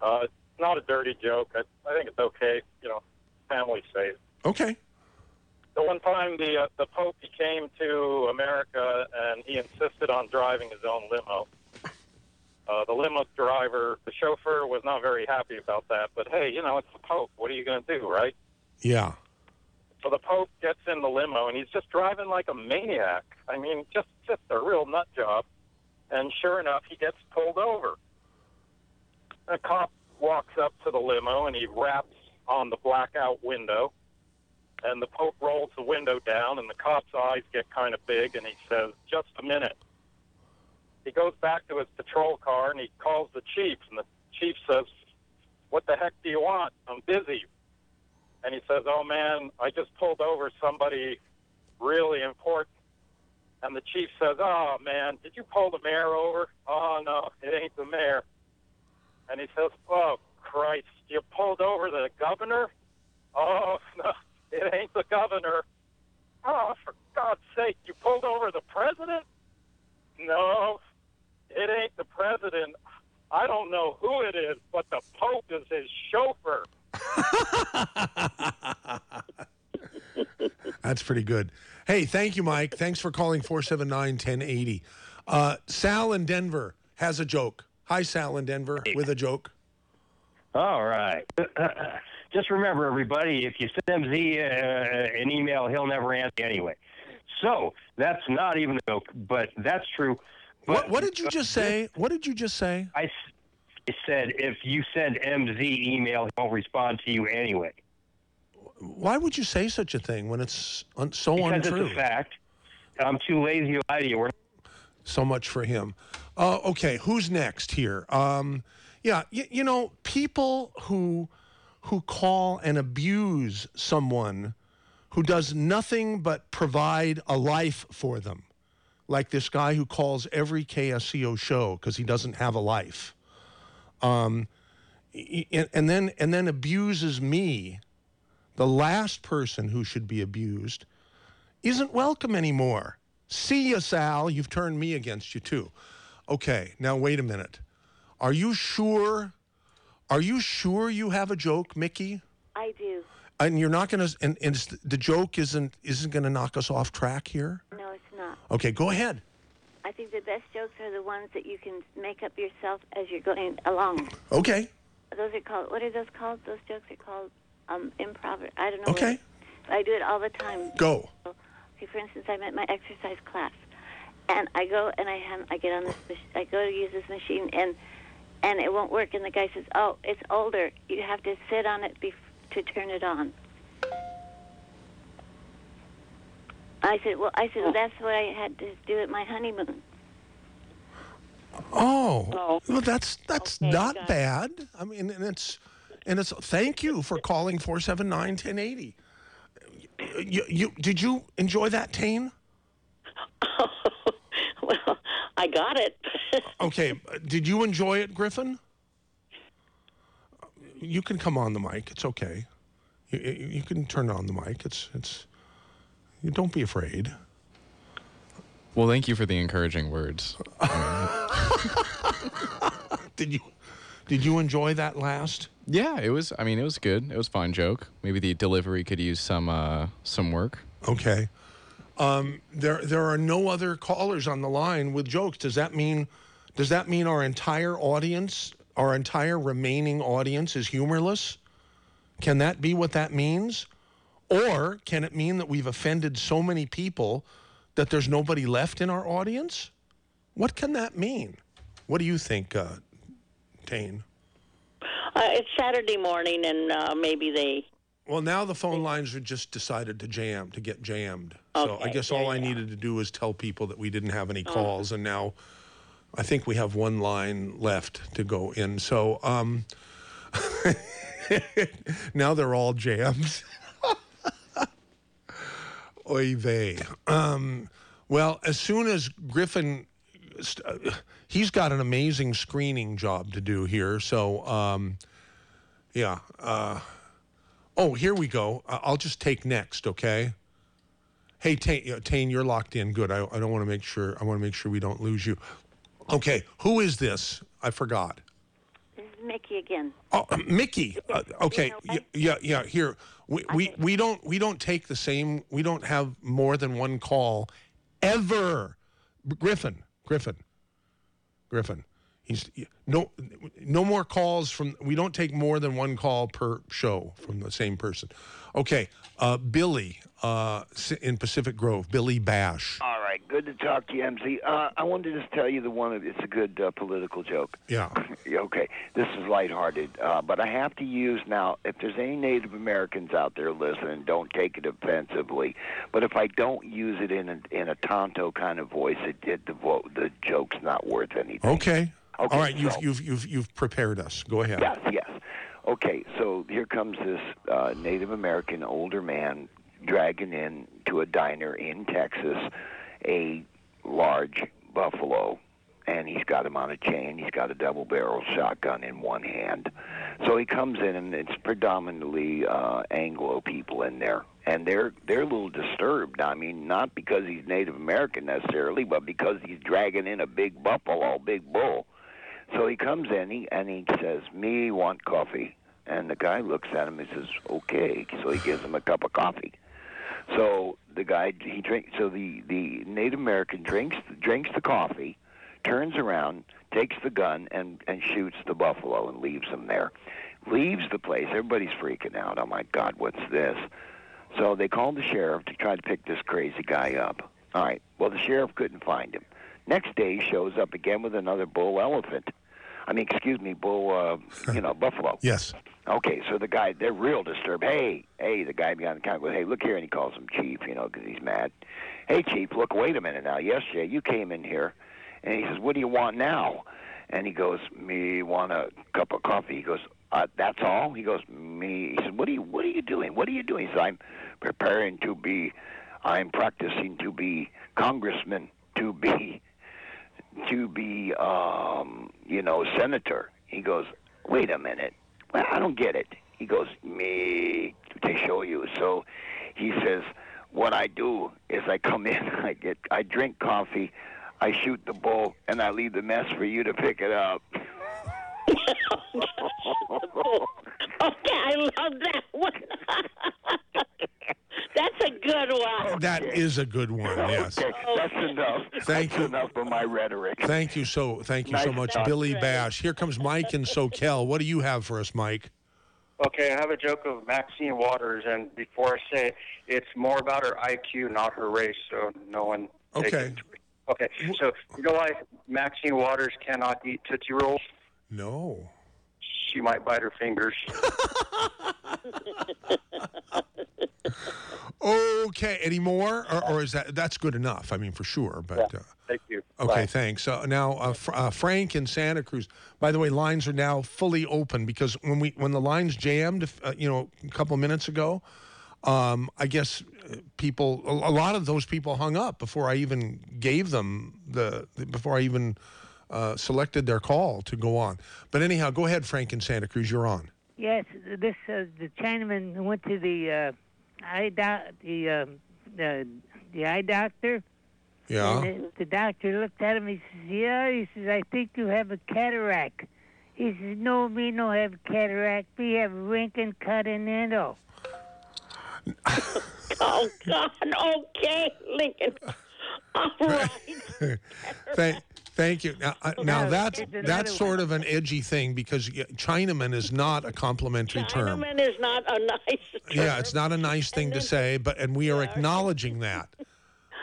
Uh, it's not a dirty joke. I, I think it's okay. You know, family safe. Okay. The one time the uh, the Pope he came to America and he insisted on driving his own limo. Uh, the limo driver, the chauffeur, was not very happy about that. But hey, you know, it's the Pope. What are you going to do, right? Yeah. So the Pope gets in the limo and he's just driving like a maniac. I mean, just just a real nut job. And sure enough, he gets pulled over. A cop walks up to the limo and he raps on the blackout window. And the Pope rolls the window down, and the cop's eyes get kind of big, and he says, "Just a minute." He goes back to his patrol car and he calls the chief, and the chief says, "What the heck do you want? I'm busy." And he says, "Oh man, I just pulled over somebody really important." And the chief says, "Oh man, did you pull the mayor over?" "Oh no, it ain't the mayor." And he says, "Oh Christ, you pulled over the governor?" "Oh no, it ain't the governor." "Oh, for God's sake, you pulled over the president?" "No, it ain't the president. I don't know who it is, but the Pope is his chauffeur." That's pretty good. Hey, thank you, Mike. Thanks for calling 479 1080. Uh, Sal in Denver has a joke. Hi, Sal in Denver with a joke. All right. Just remember, everybody, if you send MZ uh, an email, he'll never answer anyway. So that's not even a joke, but that's true. What, what did you just say? What did you just say? I said if you send MZ email, he won't respond to you anyway. Why would you say such a thing when it's un- so because untrue? it's a fact. I'm too lazy to lie to you. We're So much for him. Uh, okay, who's next here? Um, yeah, y- you know, people who who call and abuse someone who does nothing but provide a life for them, like this guy who calls every KSCO show because he doesn't have a life, um, y- and then and then abuses me, the last person who should be abused, isn't welcome anymore. See ya, Sal. You've turned me against you too. Okay, now wait a minute. Are you sure? Are you sure you have a joke, Mickey? I do. And you're not going to. And, and the joke isn't isn't going to knock us off track here. No, it's not. Okay, go ahead. I think the best jokes are the ones that you can make up yourself as you're going along. Okay. Those are called. What are those called? Those jokes are called um, improv. I don't know. what- Okay. I do it all the time. Go. Okay, for instance, I'm at my exercise class, and I go and I have, I get on this. I go to use this machine, and and it won't work. And the guy says, "Oh, it's older. You have to sit on it bef- to turn it on." I said, "Well, I said well, that's what I had to do at my honeymoon." Oh, oh. well, that's that's Okay, not got it. bad. I mean, and it's and it's. Thank you for calling four seven nine ten eighty. You, you did you enjoy that, Tane? I got it. Okay, did you enjoy it, Griffin? You can come on the mic. It's okay. You, you you can turn on the mic. It's it's. You don't be afraid. Well, thank you for the encouraging words. did you did you enjoy that last? Yeah, it was. I mean, it was good. It was a fine joke. Maybe the delivery could use some uh, some work. Okay. Um, there there are no other callers on the line with jokes. Does that mean does that mean our entire audience, our entire remaining audience is humorless? Can that be what that means? Or can it mean that we've offended so many people that there's nobody left in our audience? What can that mean? What do you think, uh? Uh, it's Saturday morning, and uh, maybe they. Well, now the phone lines are just decided to jam, to get jammed. so I Okay, guess all I needed to do was tell people that we didn't have any Oh. calls, and now I think we have one line left to go in. So um, now they're all jammed. Oy vey. Um, well, as soon as Griffin, st- he's got an amazing screening job to do here. So, um, yeah. Uh, oh, here we go. I'll just take next, okay? Hey, Tane, Tane you're locked in. Good. I, I don't want to make sure. I want to make sure we don't lose you. Okay, who is this? I forgot. This is Mickey again. Oh, Mickey. Uh, okay. y- Yeah, yeah. Here, we, we we don't we don't take the same. We don't have more than one call, ever. Griffin, Griffin, Griffin. He's no no more calls from. We don't take more than one call per show from the same person. Okay, uh, Billy uh, in Pacific Grove. Billy Bash. All right, good to talk to you, MC. Uh, I wanted to just tell you the one. It's a good uh, political joke. Yeah. Okay, this is lighthearted, uh, but I have to use now. If there's any Native Americans out there listening, don't take it offensively. But if I don't use it in a, in a Tonto kind of voice, it, it the the joke's not worth anything. Okay. Okay, All right. You've you've you've you've prepared us. Go ahead. Yes, yes. Okay, so here comes this uh, Native American older man dragging in to a diner in Texas a large buffalo, and he's got him on a chain. He's got a double barrel shotgun in one hand. So he comes in, and it's predominantly uh, Anglo people in there. And they're they're a little disturbed. I mean, not because he's Native American necessarily, but because he's dragging in a big buffalo, big bull. So he comes in he, and he says, "Me want coffee." And the guy looks at him and says, "Okay." So he gives him a cup of coffee. So the guy he drinks. So the the Native American drinks drinks the coffee, turns around, takes the gun, and and shoots the buffalo and leaves him there. Leaves the place. Everybody's freaking out. Oh my God, what's this? So they called the sheriff to try to pick this crazy guy up. All right. Well, the sheriff couldn't find him. Next day, he shows up again with another bull elephant. I mean, excuse me, bull, uh, you know, buffalo. Yes. Okay, so the guy, they're real disturbed. Hey, hey, the guy behind the counter goes, hey, look here, and he calls him Chief, you know, because he's mad. Hey, Chief, look, wait a minute now. Yesterday, you came in here, and he says, what do you want now? And he goes, me want a cup of coffee. He goes, uh, that's all. He goes, me. He says, what are you, what are you doing? What are you doing? He says, I'm preparing to be, I'm practicing to be congressman, to be, to be, um, you know, senator. He goes, wait a minute. Well, I don't get it. He goes, me to show you. So he says, what I do is I come in, I get, I drink coffee, I shoot the bull, and I leave the mess for you to pick it up. Okay, I love that one. That's a good one. That is a good one. Yes. Okay, that's enough. Thank that's you. enough of my rhetoric. Thank you so. Thank you so much, talk. Billy Bash. Here comes Mike in SoCal. What do you have for us, Mike? Okay, I have a joke of Maxine Waters, and before I say it, it's more about her IQ, not her race, so no one. Okay. Okay, so you know why Maxine Waters cannot eat Tootsie Rolls? No. She might bite her fingers. Okay. Any more, or, or is that that's good enough? I mean, for sure. But uh, Thank you. okay, Bye. thanks. Uh, now, uh, Fr- uh, Frank in Santa Cruz. By the way, lines are now fully open because when we when the lines jammed, uh, you know, a couple minutes ago, um, I guess uh, people a, a lot of those people hung up before I even gave them the before I even uh, selected their call to go on. But anyhow, go ahead, Frank in Santa Cruz. You're on. Yes, this uh, the Chinaman went to the uh, eye doc, the um, the the eye doctor. Yeah. And the, the doctor looked at him. He says, "Yeah." He says, "I think you have a cataract." He says, "No, me no have cataract. Me have wrinkle and cut and endo." Oh God. Okay, Lincoln. All right. Thank, thank you. Now, uh, now No, that's that's sort of an edgy thing because Chinaman is not a complimentary term. Chinaman is not a nice. Yeah, it's not a nice thing to say, but and we are acknowledging that.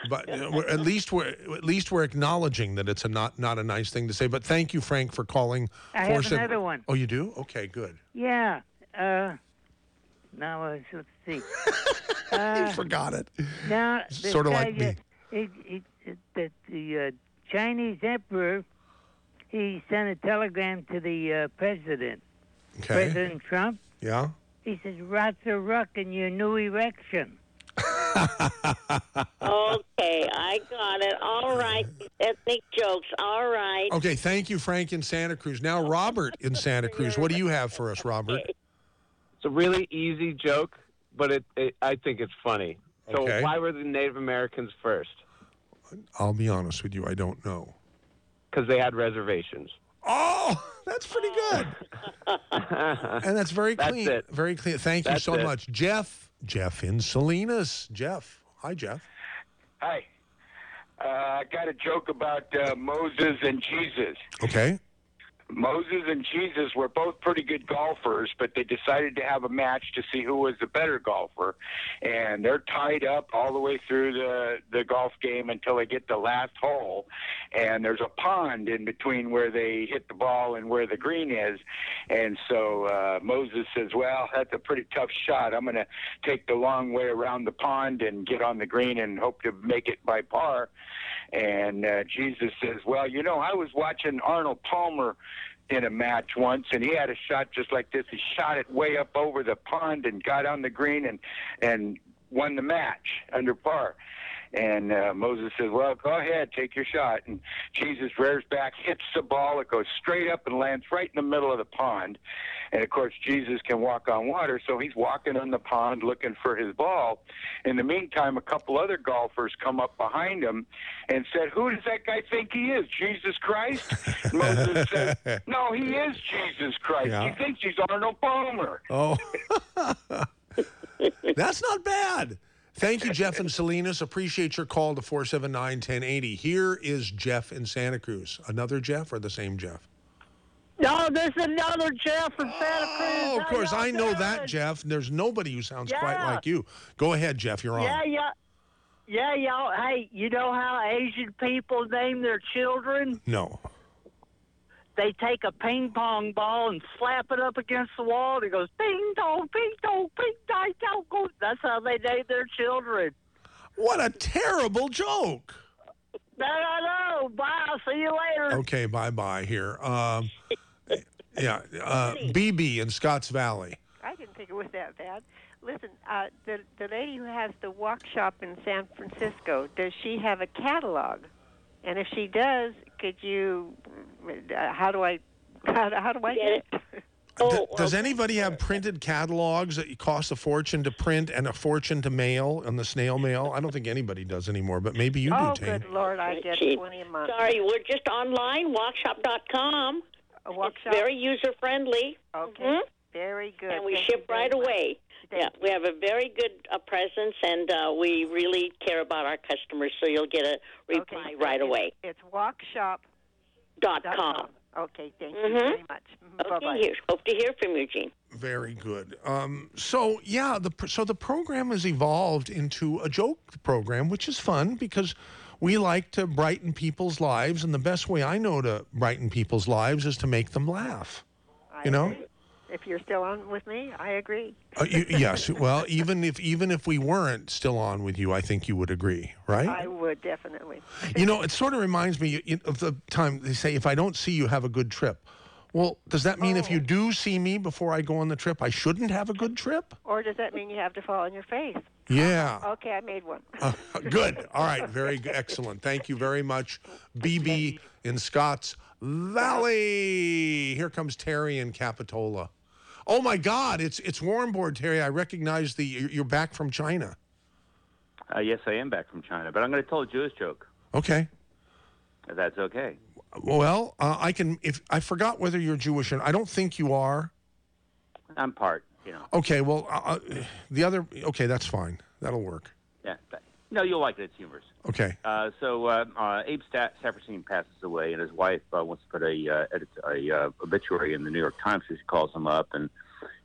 But uh, we're, at least we're at least we're acknowledging that it's a not not a nice thing to say. But thank you, Frank, for calling. I have sev- another one. Oh, you do? Okay, good. Yeah. Uh, now uh, let's see. Uh, you forgot it. Now, Sorta guy, like me. It, it, it, that the uh, Chinese emperor, he sent a telegram to the uh, president, Okay. President Trump. Yeah. He says, "Rats are ruck in your new erection." Okay, I got it. All right. Ethnic jokes. All right. Okay, thank you, Frank in Santa Cruz. Now, Robert in Santa Cruz. What do you have for us, Robert? It's a really easy joke, but it, it I think it's funny. So Okay. why were the Native Americans first? I'll be honest with you, I don't know. Because they had reservations. Oh, that's pretty good. and that's very That's clean. it. Very clean. Thank you so it. much, Jeff. Jeff in Salinas. Jeff. Hi, Jeff. Hi. Uh, I got a joke about uh, Moses and Jesus. Okay. Moses and Jesus were both pretty good golfers, but they decided to have a match to see who was the better golfer. And they're tied up all the way through the, the golf game until they get the last hole. And there's a pond in between where they hit the ball and where the green is. And so uh, Moses says, Well, that's a pretty tough shot. I'm going to take the long way around the pond and get on the green and hope to make it by par. And uh, Jesus says, Well, you know, I was watching Arnold Palmer in a match once, and he had a shot just like this. He shot it way up over the pond and got on the green and and won the match under par. And uh, Moses says, "Well, go ahead, take your shot." And Jesus rears back, hits the ball. It goes straight up and lands right in the middle of the pond. And of course, Jesus can walk on water, so he's walking on the pond looking for his ball. In the meantime, a couple other golfers come up behind him and said, "Who does that guy think he is? Jesus Christ?" Moses said, "No, he is Jesus Christ. Yeah. He thinks he's Arnold Palmer." Oh. That's not bad. Thank you, Jeff and Salinas. Appreciate your call to 479 1080. Here is Jeff in Santa Cruz. Another Jeff or the same Jeff? No, there's another Jeff from Santa Cruz. Oh, of course. I know that, Jeff. There's nobody who sounds quite like you. Go ahead, Jeff. You're on. Yeah, yeah. Yeah, y'all. Hey, you know how Asian people name their children? No. They take a ping pong ball and slap it up against the wall, and it goes ping dong, ping dong, ping dong, dong. dong. That's how they name their children. What a terrible joke. No, no, no. Bye. I'll see you later. Okay, bye bye here. Um, yeah, uh, BB in Scotts Valley. I didn't think it was that bad. Listen, uh, the the lady who has the wok shop in San Francisco, does she have a catalog? And if she does, could you? Uh, how do I? How, do- how do I get it? D- does anybody have printed catalogs that cost a fortune to print and a fortune to mail on the snail mail? I don't think anybody does anymore, but maybe you oh, do, Tane. good lord, I get Cheap. twenty a month. Sorry, we're just online, wokshop.com. A It's very user friendly. Okay. Very good. And we Thank ship right very much. away. Yeah, we have a very good uh, presence, and uh, we really care about our customers. So you'll get a reply so right it's- away. It's wokshop. Dot com. Okay, thank you Mhm. very much. Bye Okay, bye. here. Hope to hear from you, Gene. Very good. Um, so yeah, the so the program has evolved into a joke program, which is fun because we like to brighten people's lives, and the best way I know to brighten people's lives is to make them laugh. I You know. agree. If you're still on with me, I agree. Uh, you, yes. Well, even if even if we weren't still on with you, I think you would agree, right? I would definitely. You know, it sort of reminds me of the time they say, if I don't see you, have a good trip. Well, does that mean if Oh. you do see me before I go on the trip, I shouldn't have a good trip? Or does that mean you have to fall on your face? Yeah. Okay, I made one. Uh, good. All right. Very good. Excellent. Thank you very much, BB in Scotts Valley. Here comes Terry in Capitola. Oh my God! It's it's Warmboard, Terry. I recognize the you're you're back from China. Uh, yes, I am back from China, but I'm going to tell a Jewish joke. Okay. If that's okay. Well, uh, I can. If I forgot whether you're Jewish, or I don't think you are. I'm part, you know. Okay. Well, uh, uh, the other. Okay, that's fine. That'll work. Yeah. No, you'll like it. It's humorous. Okay. Uh, so uh, uh, Abe Sta- Saperstein passes away, and his wife uh, wants to put a, uh, edit- a uh, obituary in the New York Times. So she calls him up and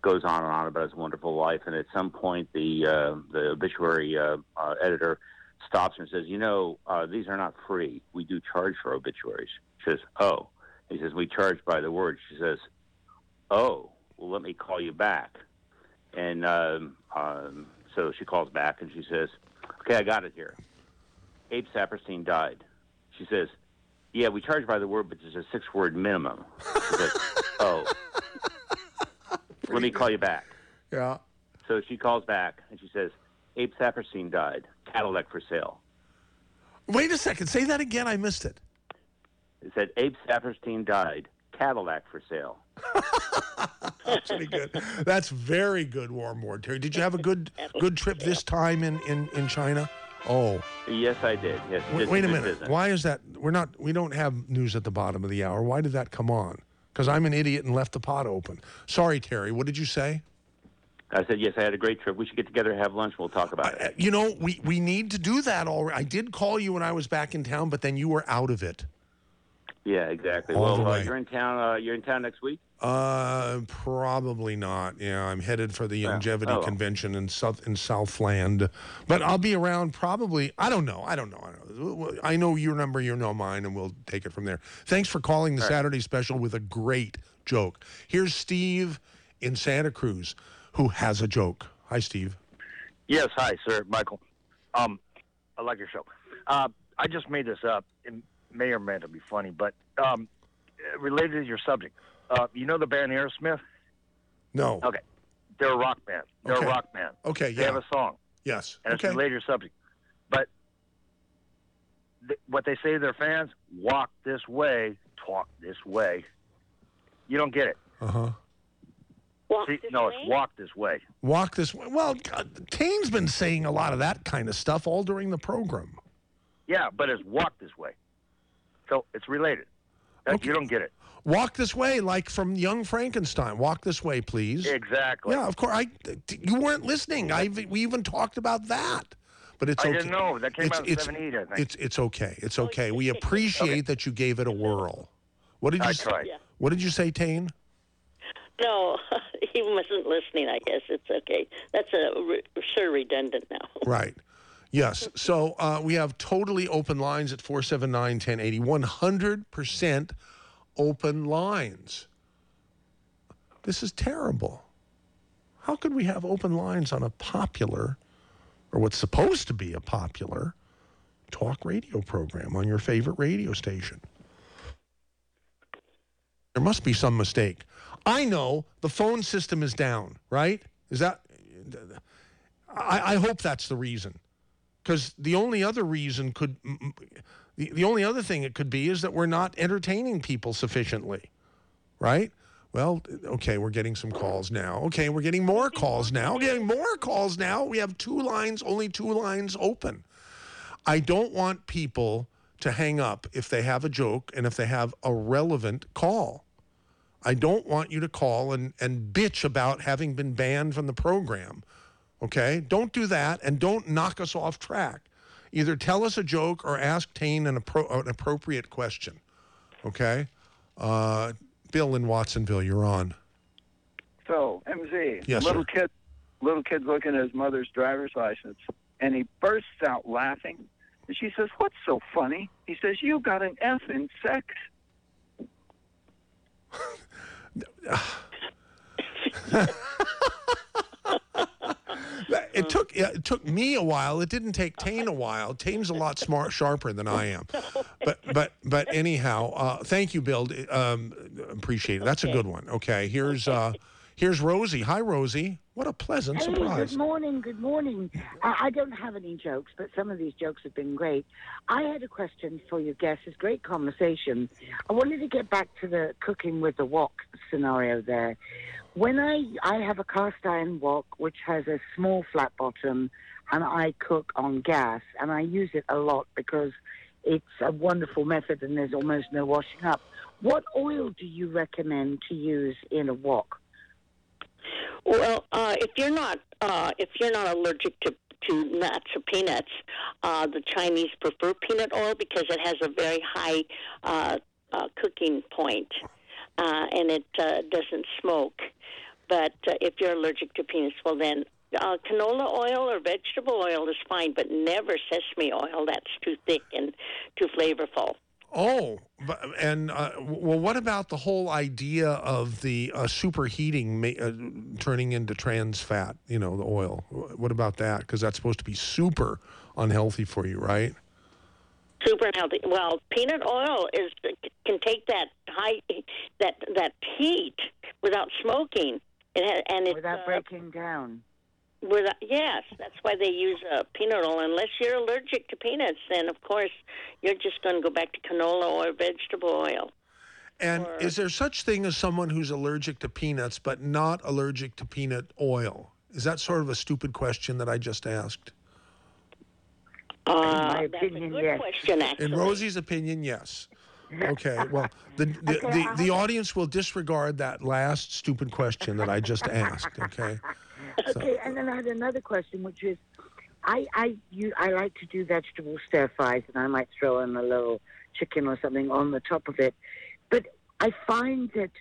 goes on and on about his wonderful life. And at some point, the uh, the obituary uh, uh, editor stops and says, "You know, uh, these are not free. We do charge for obituaries." She says, "Oh." He says, "We charge by the word." She says, "Oh, well, let me call you back." And um, um, so she calls back and she says, "Okay, I got it here." Abe Saperstein died. She says, "Yeah, we charge by the word, but there's a six-word minimum." She says, "Oh, let me call you back." Yeah. So she calls back and she says, "Abe Saperstein died. Cadillac for sale." Wait a second. Say that again. I missed it. It said, "Abe Saperstein died. Cadillac for sale." That's pretty good. That's very good, Warmboard, Terry. Did you have a good good trip this time in in in China? Oh. Yes, I did. Yes. Wait, a minute. business. Why is that? We're not. We don't have news at the bottom of the hour. Why did that come on? Because I'm an idiot and left the pot open. Sorry, Terry. What did you say? I said, "Yes, I had a great trip. We should get together, and have lunch. We'll talk about it." You know, we we need to do that already. I did call you when I was back in town, but then you were out of it. Yeah, exactly. All well, uh, you're in town. Uh, you're in town next week. Uh, probably not. Yeah, I'm headed for the longevity Oh. convention in South in Southland, but I'll be around probably. I don't know. I don't know. I don't know. I know your number. You know mine, and we'll take it from there. Thanks for calling the All right. Saturday special with a great joke. Here's Steve in Santa Cruz, who has a joke. Hi, Steve. Yes, hi, sir, Michael. Um, I like your show. Uh, I just made this up. It may or may not be funny, but um, related to your subject, uh, you know the band Aerosmith? No. Okay, they're a rock band. They're Okay. a rock band. Okay, They have a song, Yes. and it's okay. related to your subject. But th- what they say to their fans: "Walk this way, talk this way." You don't get it. Uh huh. Walk See, no, it's walk this way. Walk this way. Well, God, Tane's been saying a lot of that kind of stuff all during the program. Yeah, but it's walk this way. So it's related. That- You don't get it. Walk this way, like from Young Frankenstein. Walk this way, please. Exactly. Yeah, of course. I, you weren't listening. I we even talked about that. but it's okay. I okay. didn't know. That came it's, out in it's, 78, I think. It's it's okay. It's okay. We appreciate that you gave it a whirl. What did you I s- tried. What did you say, Tane? No, he wasn't listening. I guess it's okay. That's a re- sure redundant now. Right. Yes. So uh, we have totally open lines at 479 1080. 100% open lines. This is terrible. How could we have open lines on a popular, or what's supposed to be a popular, talk radio program on your favorite radio station? There must be some mistake. I know the phone system is down, right? Is that. I, I hope that's the reason. Because the only other reason could. The, the only other thing it could be is that we're not entertaining people sufficiently, right? Well, okay, we're getting some calls now. Okay, we're getting more calls now. We're getting more calls now. We have two lines, only two lines open. I don't want people to hang up if they have a joke and if they have a relevant call. I don't want you to call and, and bitch about having been banned from the program. Okay? Don't do that and don't knock us off track. Either tell us a joke or ask Tane an, appro- an appropriate question. Okay? Uh, Bill in Watsonville, you're on. So, MZ, Yes, little sir. kid, little kid looking at his mother's driver's license, and he bursts out laughing. And she says, "What's so funny?" He says, "You got an F in sex." It took it took me a while. It didn't take Tane a while. Tane's a lot smart sharper than I am. But but but anyhow, uh, thank you, Bill. Um, appreciate it. That's a good one. Okay, here's uh, here's Rosie. Hi, Rosie. What a pleasant Hey, surprise. good morning, good morning. I, I don't have any jokes, but some of these jokes have been great. I had a question for your guests. It's great conversation. I wanted to get back to the cooking with the wok scenario there. When I I have a cast iron wok which has a small flat bottom, and I cook on gas, and I use it a lot because it's a wonderful method, and there's almost no washing up. What oil do you recommend to use in a wok? Well, uh, if you're not uh, if you're not allergic to to nuts or peanuts, uh, the Chinese prefer peanut oil because it has a very high uh, uh, cooking point, uh, and it uh, doesn't smoke. But uh, if you're allergic to peanuts, well then. Uh, canola oil or vegetable oil is fine, but never sesame oil. That's too thick and too flavorful. Oh, but, and uh, well, what about the whole idea of the uh, superheating ma- uh, turning into trans fat? You know, the oil. What about that? Because that's supposed to be super unhealthy for you, right? super healthy. Well, peanut oil is can take that high that that heat without smoking. It has, and it Without uh, breaking down. Without, yes, that's why they use uh, peanut oil. Unless you're allergic to peanuts, then of course you're just going to go back to canola or vegetable oil. And is there such thing as someone who's allergic to peanuts but not allergic to peanut oil? Is that sort of a stupid question that I just asked? Uh, my that's opinion, a good yes. question, actually. In Rosie's opinion, yes. Okay. Well, the the, Okay, the, the audience will disregard that last stupid question that I just asked. Okay. Okay, and then I had another question, which is, I I you I like to do vegetable stir fries, and I might throw in a little chicken or something on the top of it, but I find that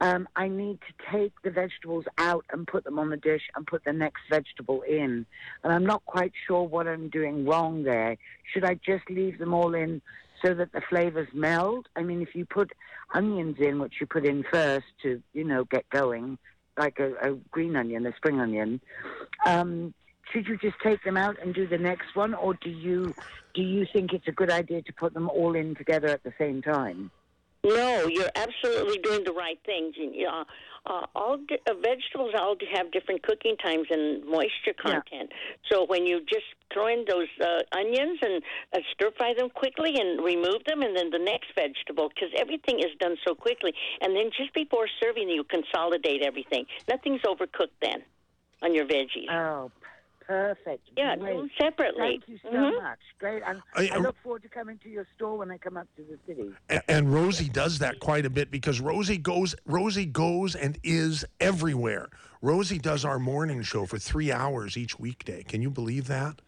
um, I need to take the vegetables out and put them on the dish and put the next vegetable in, and I'm not quite sure what I'm doing wrong there. Should I just leave them all in? So that the flavors meld. I mean, if you put onions in, which you put in first to, you know, get going, like a, a green onion, a spring onion, um, should you just take them out and do the next one, or do you do you think it's a good idea to put them all in together at the same time? No, you're absolutely doing the right things. You- Uh, uh, all di- uh, vegetables all have different cooking times and moisture content. So when you just throw in those uh, onions and uh, stir fry them quickly and remove them, and then the next vegetable, because everything is done so quickly. And then just before serving, you consolidate everything. Nothing's overcooked then on your veggies. Oh, perfect. Yeah, Great. do separately. Thank you so Mhm. much. Great. And I- I, look forward to coming to your store when I come up to the city. A- And Rosie does that quite a bit because Rosie goes Rosie goes and is everywhere. Rosie does our morning show for 3 hours each weekday. Can you believe that?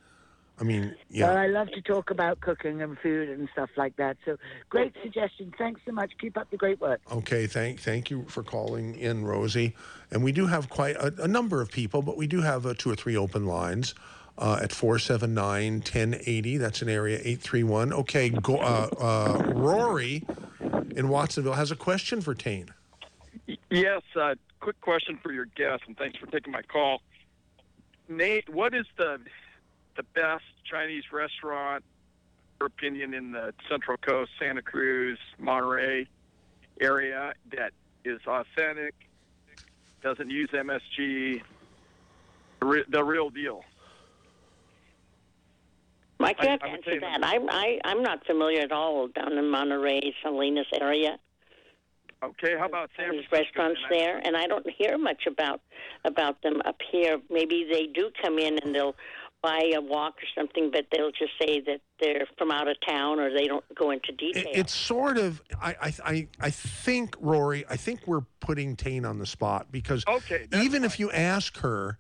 I mean, yeah. Well, I love to talk about cooking and food and stuff like that. So great suggestion. Thanks so much. Keep up the great work. Okay, thank thank you for calling in, Rosie. And we do have quite a, a number of people, but we do have uh, two or three open lines uh, at 479 1080. That's an area 831. Okay, go, uh, uh, Rory in Watsonville has a question for Tane. Yes, uh, quick question for your guest, and thanks for taking my call. Nate, what is the the best Chinese restaurant, in your opinion, in the Central Coast, Santa Cruz, Monterey area that is authentic, doesn't use MSG, the, re- the real deal? I can't I would answer that. I, I, I'm not familiar at all down in Monterey, Salinas area. Okay, how about San There's Francisco? restaurants there, and I don't hear much about about them up here. Maybe they do come in and they'll buy a wok or something, but they'll just say that they're from out of town, or they don't go into detail. It- It's sort of. I, I I I think Rory. I think we're putting Tane on the spot because Okay, even if you ask her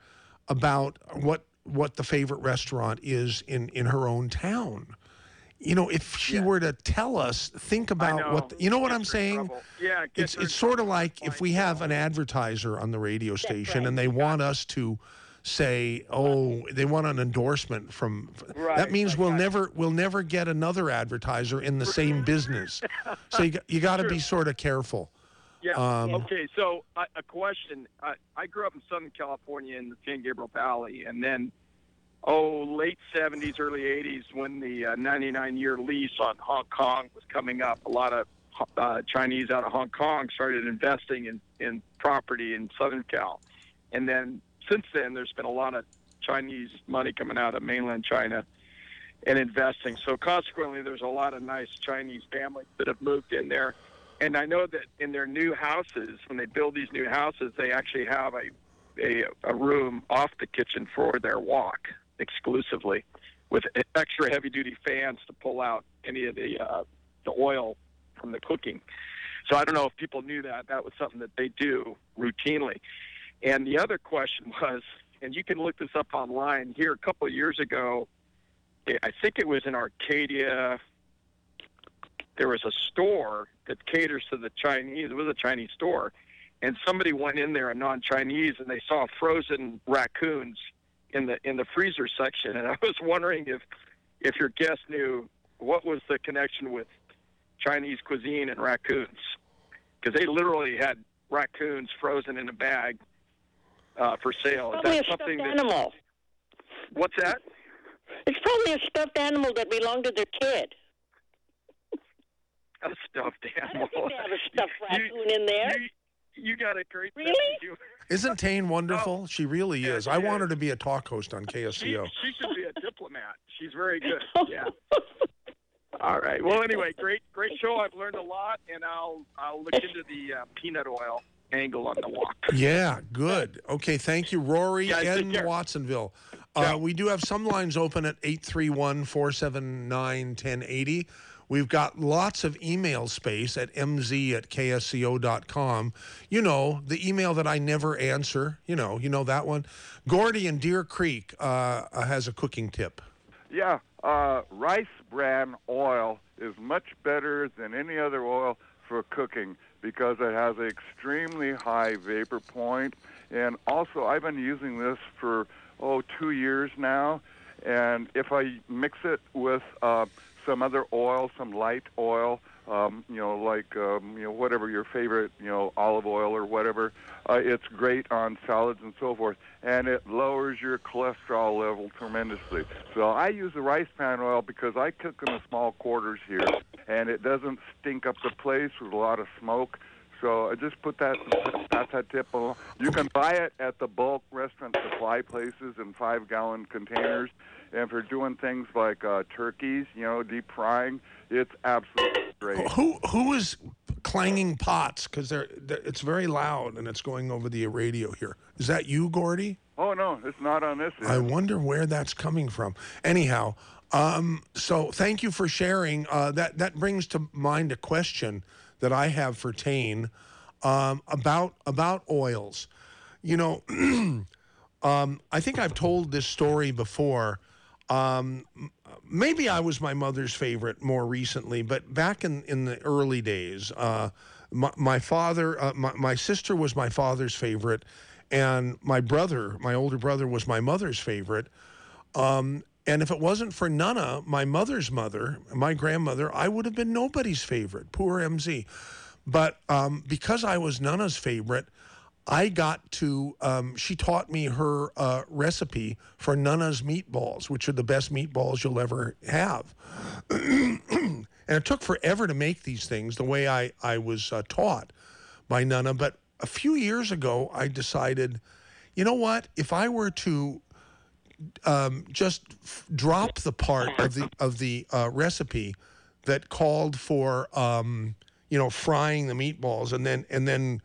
about what what the favorite restaurant is in in her own town, you know, if she were to tell us, think about what the- you know what I'm saying. Yeah, It's it's sort of like if we have an advertiser on the radio station and they want us to say, "Oh, they want an endorsement from." Right, that means we'll never we'll never get another advertiser in the same business. So you, got- you got to be sort of careful. Yeah. Um, okay. So uh, a question. I, I grew up in Southern California in the San Gabriel Valley, and then oh, late '70s, early '80s, when the uh, 99-year lease on Hong Kong was coming up, a lot of uh, Chinese out of Hong Kong started investing in in property in Southern Cal, and then since then, there's been a lot of Chinese money coming out of mainland China and investing. So consequently, there's a lot of nice Chinese families that have moved in there. And I know that in their new houses, when they build these new houses, they actually have a a, a room off the kitchen for their wok exclusively, with extra heavy duty fans to pull out any of the uh, the oil from the cooking. So I don't know if people knew that. That was something that they do routinely. And the other question was, and you can look this up online. Here a couple of years ago, I think it was in Arcadia. There was a store that caters to the Chinese. It was a Chinese store, and somebody went in there, a non-Chinese, and they saw frozen raccoons in the in the freezer section. And I was wondering if if your guest knew what was the connection with Chinese cuisine and raccoons, because they literally had raccoons frozen in a bag uh, for sale. Is Probably that a stuffed something that? animal. What's that? It's probably a stuffed animal that belonged to their kid. A stuffed animal. They have a stuffed raccoon in there. You, you got a great Really? You, Isn't Tane wonderful? she really is. I want her to be a talk host on she, she should be a diplomat. She's very good. Yeah. All right. Well, anyway, great, great show. I've learned a lot, and I'll I'll look into the uh, peanut oil angle on the wok. Yeah, good. Okay, thank you, Rory Guys, take in. Watsonville. Uh, we do have some lines open at 831 479 1080. We've got lots of email space at mz at ksco.com. You know, the email that I never answer. You know, you know that one. Gordy in Deer Creek uh, has a cooking tip. Yeah, uh, rice bran oil is much better than any other oil for cooking because it has an extremely high vapor point. And also, I've been using this for, oh, two years now. And if I mix it with uh, some other oil, some light oil, um, you know, like um, you know whatever your favorite, you know, olive oil or whatever. Uh, it's great on salads and so forth, and it lowers your cholesterol level tremendously. So I use the rice bran oil because I cook in the small quarters here, and it doesn't stink up the place with a lot of smoke. So I just put that that tip along. You can buy it at the bulk restaurant supply places in five gallon containers. And for doing things like uh, turkeys, you know, deep frying, it's absolutely great. Who who is clanging pots? Because they're, they're it's very loud and it's going over the radio here. Is that you, Gordy? Oh no, it's not on this. I wonder where that's coming from. Anyhow, um, so thank you for sharing. Uh, that that brings to mind a question that I have for Tane um, about about oils. You know, um, I think I've told this story before. Um, maybe I was my mother's favorite more recently, but back in, in the early days, uh, my, my father, uh, my, my sister was my father's favorite, and my brother, my older brother, was my mother's favorite. Um, and if it wasn't for Nana, my mother's mother, my grandmother, I would have been nobody's favorite. Poor MZ. But um, because I was Nana's favorite, I got to, um, she taught me her uh, recipe for Nana's meatballs, which are the best meatballs you'll ever have. and it took forever to make these things the way I, I was uh, taught by Nana. But a few years ago, I decided, you know what? If I were to um, just f- drop the part of the of the uh, recipe that called for um, you know frying the meatballs and then and then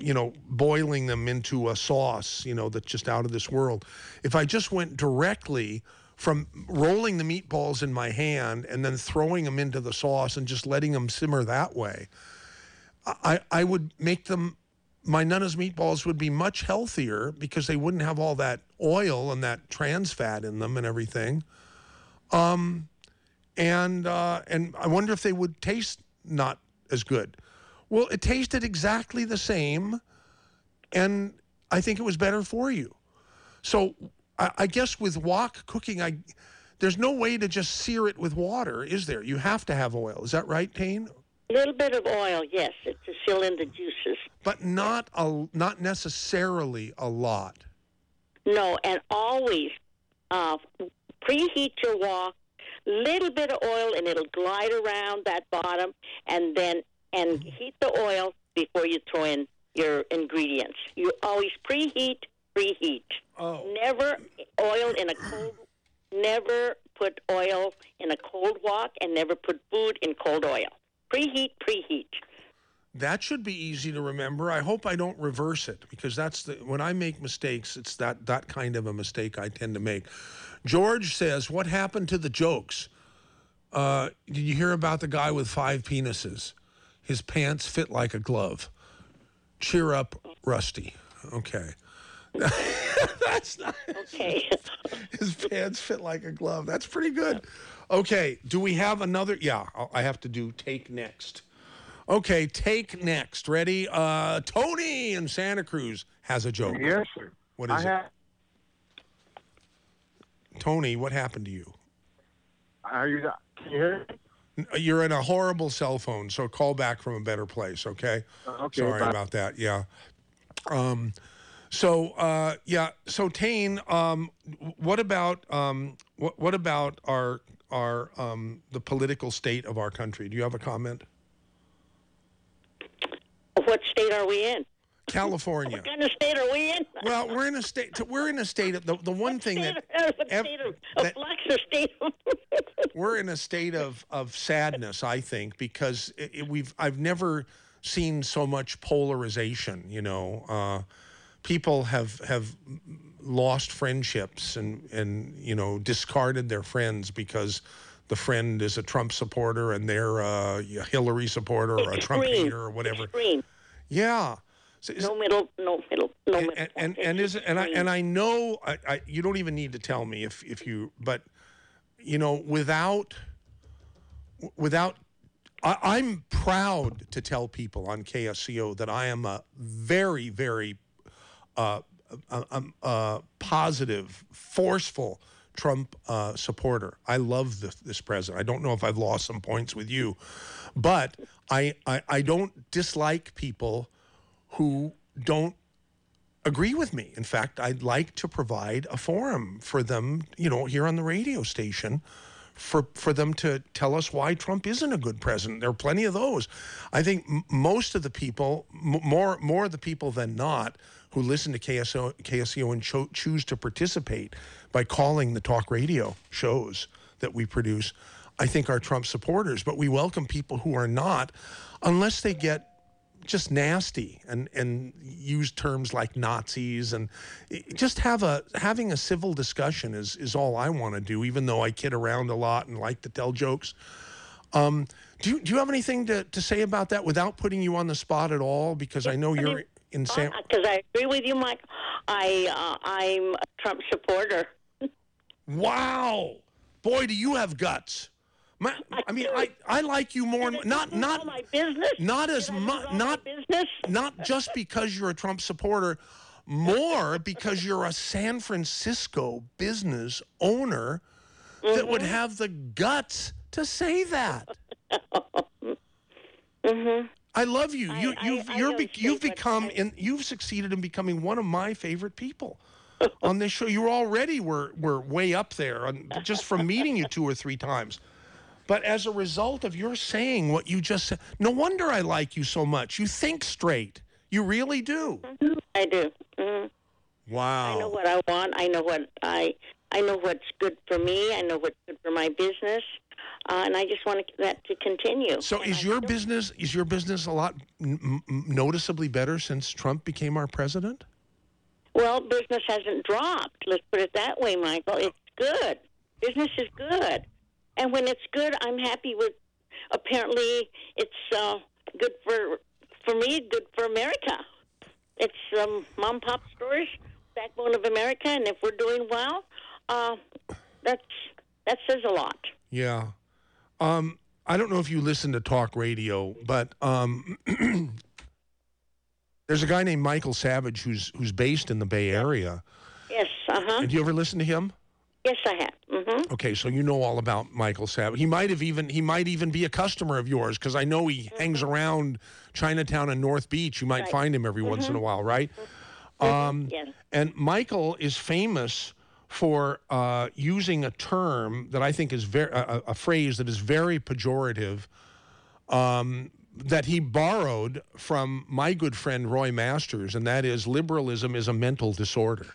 you know boiling them into a sauce you know that's just out of this world. If i just went directly from rolling the meatballs in my hand and then throwing them into the sauce and just letting them simmer that way i i would make them my Nana's meatballs would be much healthier because they wouldn't have all that oil and that trans fat in them and everything. Um, and uh, and I wonder if they would taste not as good. Well, it tasted exactly the same, and I think it was better for you. So I, I guess with wok cooking, I there's no way to just sear it with water, is there? You have to have oil. Is that right, Tane? A little bit of oil, yes, to seal in the juices. But not a not necessarily a lot. No, and always uh, preheat your wok. Little bit of oil, and it'll glide around that bottom, and then and heat the oil before you throw in your ingredients. You always preheat, preheat. Oh. Never oil in a cold. Never put oil in a cold wok, and never put food in cold oil. Preheat, preheat. That should be easy to remember. I hope I don't reverse it because that's the when I make mistakes, it's that that kind of a mistake I tend to make. George says, "What happened to the jokes? Uh, did you hear about the guy with five penises? His pants fit like a glove. Cheer up, Rusty. Okay." That's not. Okay. His pants fit like a glove. That's pretty good. Okay. Do we have another? Yeah, I have to do take next. Okay, take next. Ready? Uh, Tony in Santa Cruz has a joke. Yes, sir. What I it? Tony, what happened to you? Are you? Can you hear me? You're in a horrible cell phone, so call back from a better place, okay? Okay, Sorry bye. about that. Yeah. Um, so uh, yeah. So Tane, um, what about um, what what about our our um, the political state of our country? Do you have a comment? What state are we in? California. What kind of state are we in? Well, we're in a state. We're in a state of the the one thing that what state of, of state of we're in a state of of sadness. I think because it, it- we've I've never seen so much polarization. You know, uh, people have have lost friendships and and you know discarded their friends because the friend is a Trump supporter and they're a Hillary supporter or a Trump hater or whatever. Extreme. Yeah. So is- No middle, no middle, no middle. and and, and is and I and I know I, I you don't even need to tell me if if you but you know without without I, I'm proud to tell people on KSCO that I am a very very uh, uh, um, uh, positive, forceful Trump uh, supporter. I love this, this president. I don't know if I've lost some points with you, but I, I, I don't dislike people who don't agree with me. In fact, I'd like to provide a forum for them, you know, here on the radio station for for them to tell us why Trump isn't a good president. There are plenty of those. I think m- most of the people, m- more more of the people than not, who listen to KSCO, and cho- choose to participate by calling the talk radio shows that we produce, I think are Trump supporters. But we welcome people who are not, unless they get just nasty and and use terms like Nazis and just have a having a civil discussion is is all I want to do. Even though I kid around a lot and like to tell jokes. Um, do you do you have anything to, to say about that without putting you on the spot at all? Because I know you're in San. Because I agree with you, Mike. I uh, I'm a Trump supporter. Wow. Boy, do you have guts. My, I mean, I, I like you more. Not not my business. Not as much. Not business. Not just because you're a Trump supporter, more because you're a San Francisco business owner that would Mm-hmm. have the guts to say that. Mm-hmm. I love you. You I- you've I you're know, be, you've become in you've succeeded in becoming one of my favorite people on this show. You already were were way up there on, just from meeting you two or three times. But as a result of your saying what you just said, no wonder I like you so much. You think straight. You really do. I do. hmm Wow. I know what I want. I know what I I know what's good for me. I know what's good for my business, uh, and I just want that to continue. So is your business is your business a lot m- noticeably better since Trump became our president? Well, business hasn't dropped. Let's put it that way, Michael. It's good. Business is good, and when it's good, I'm happy with. Apparently, it's uh, good for for me. Good for America. It's um, mom and pop stores, backbone of America, and if we're doing well, uh, that's that says a lot. Yeah. Um, I don't know if you listen to talk radio, but um, there's a guy named Michael Savage who's who's based in the Bay Area. Yes. Uh huh. Did you ever listen to him? Yes, I have. Mm-hmm. Okay, so you know all about Michael Savage. He might have even he might even be a customer of yours because I know he hangs around Chinatown and North Beach. You might Right. find him every once in a Mhm. while, right? Um, Yes. And Michael is famous for uh, using a term that I think is very a, a phrase that is very pejorative. Um, that he borrowed from my good friend Roy Masters, and that is liberalism is a mental disorder.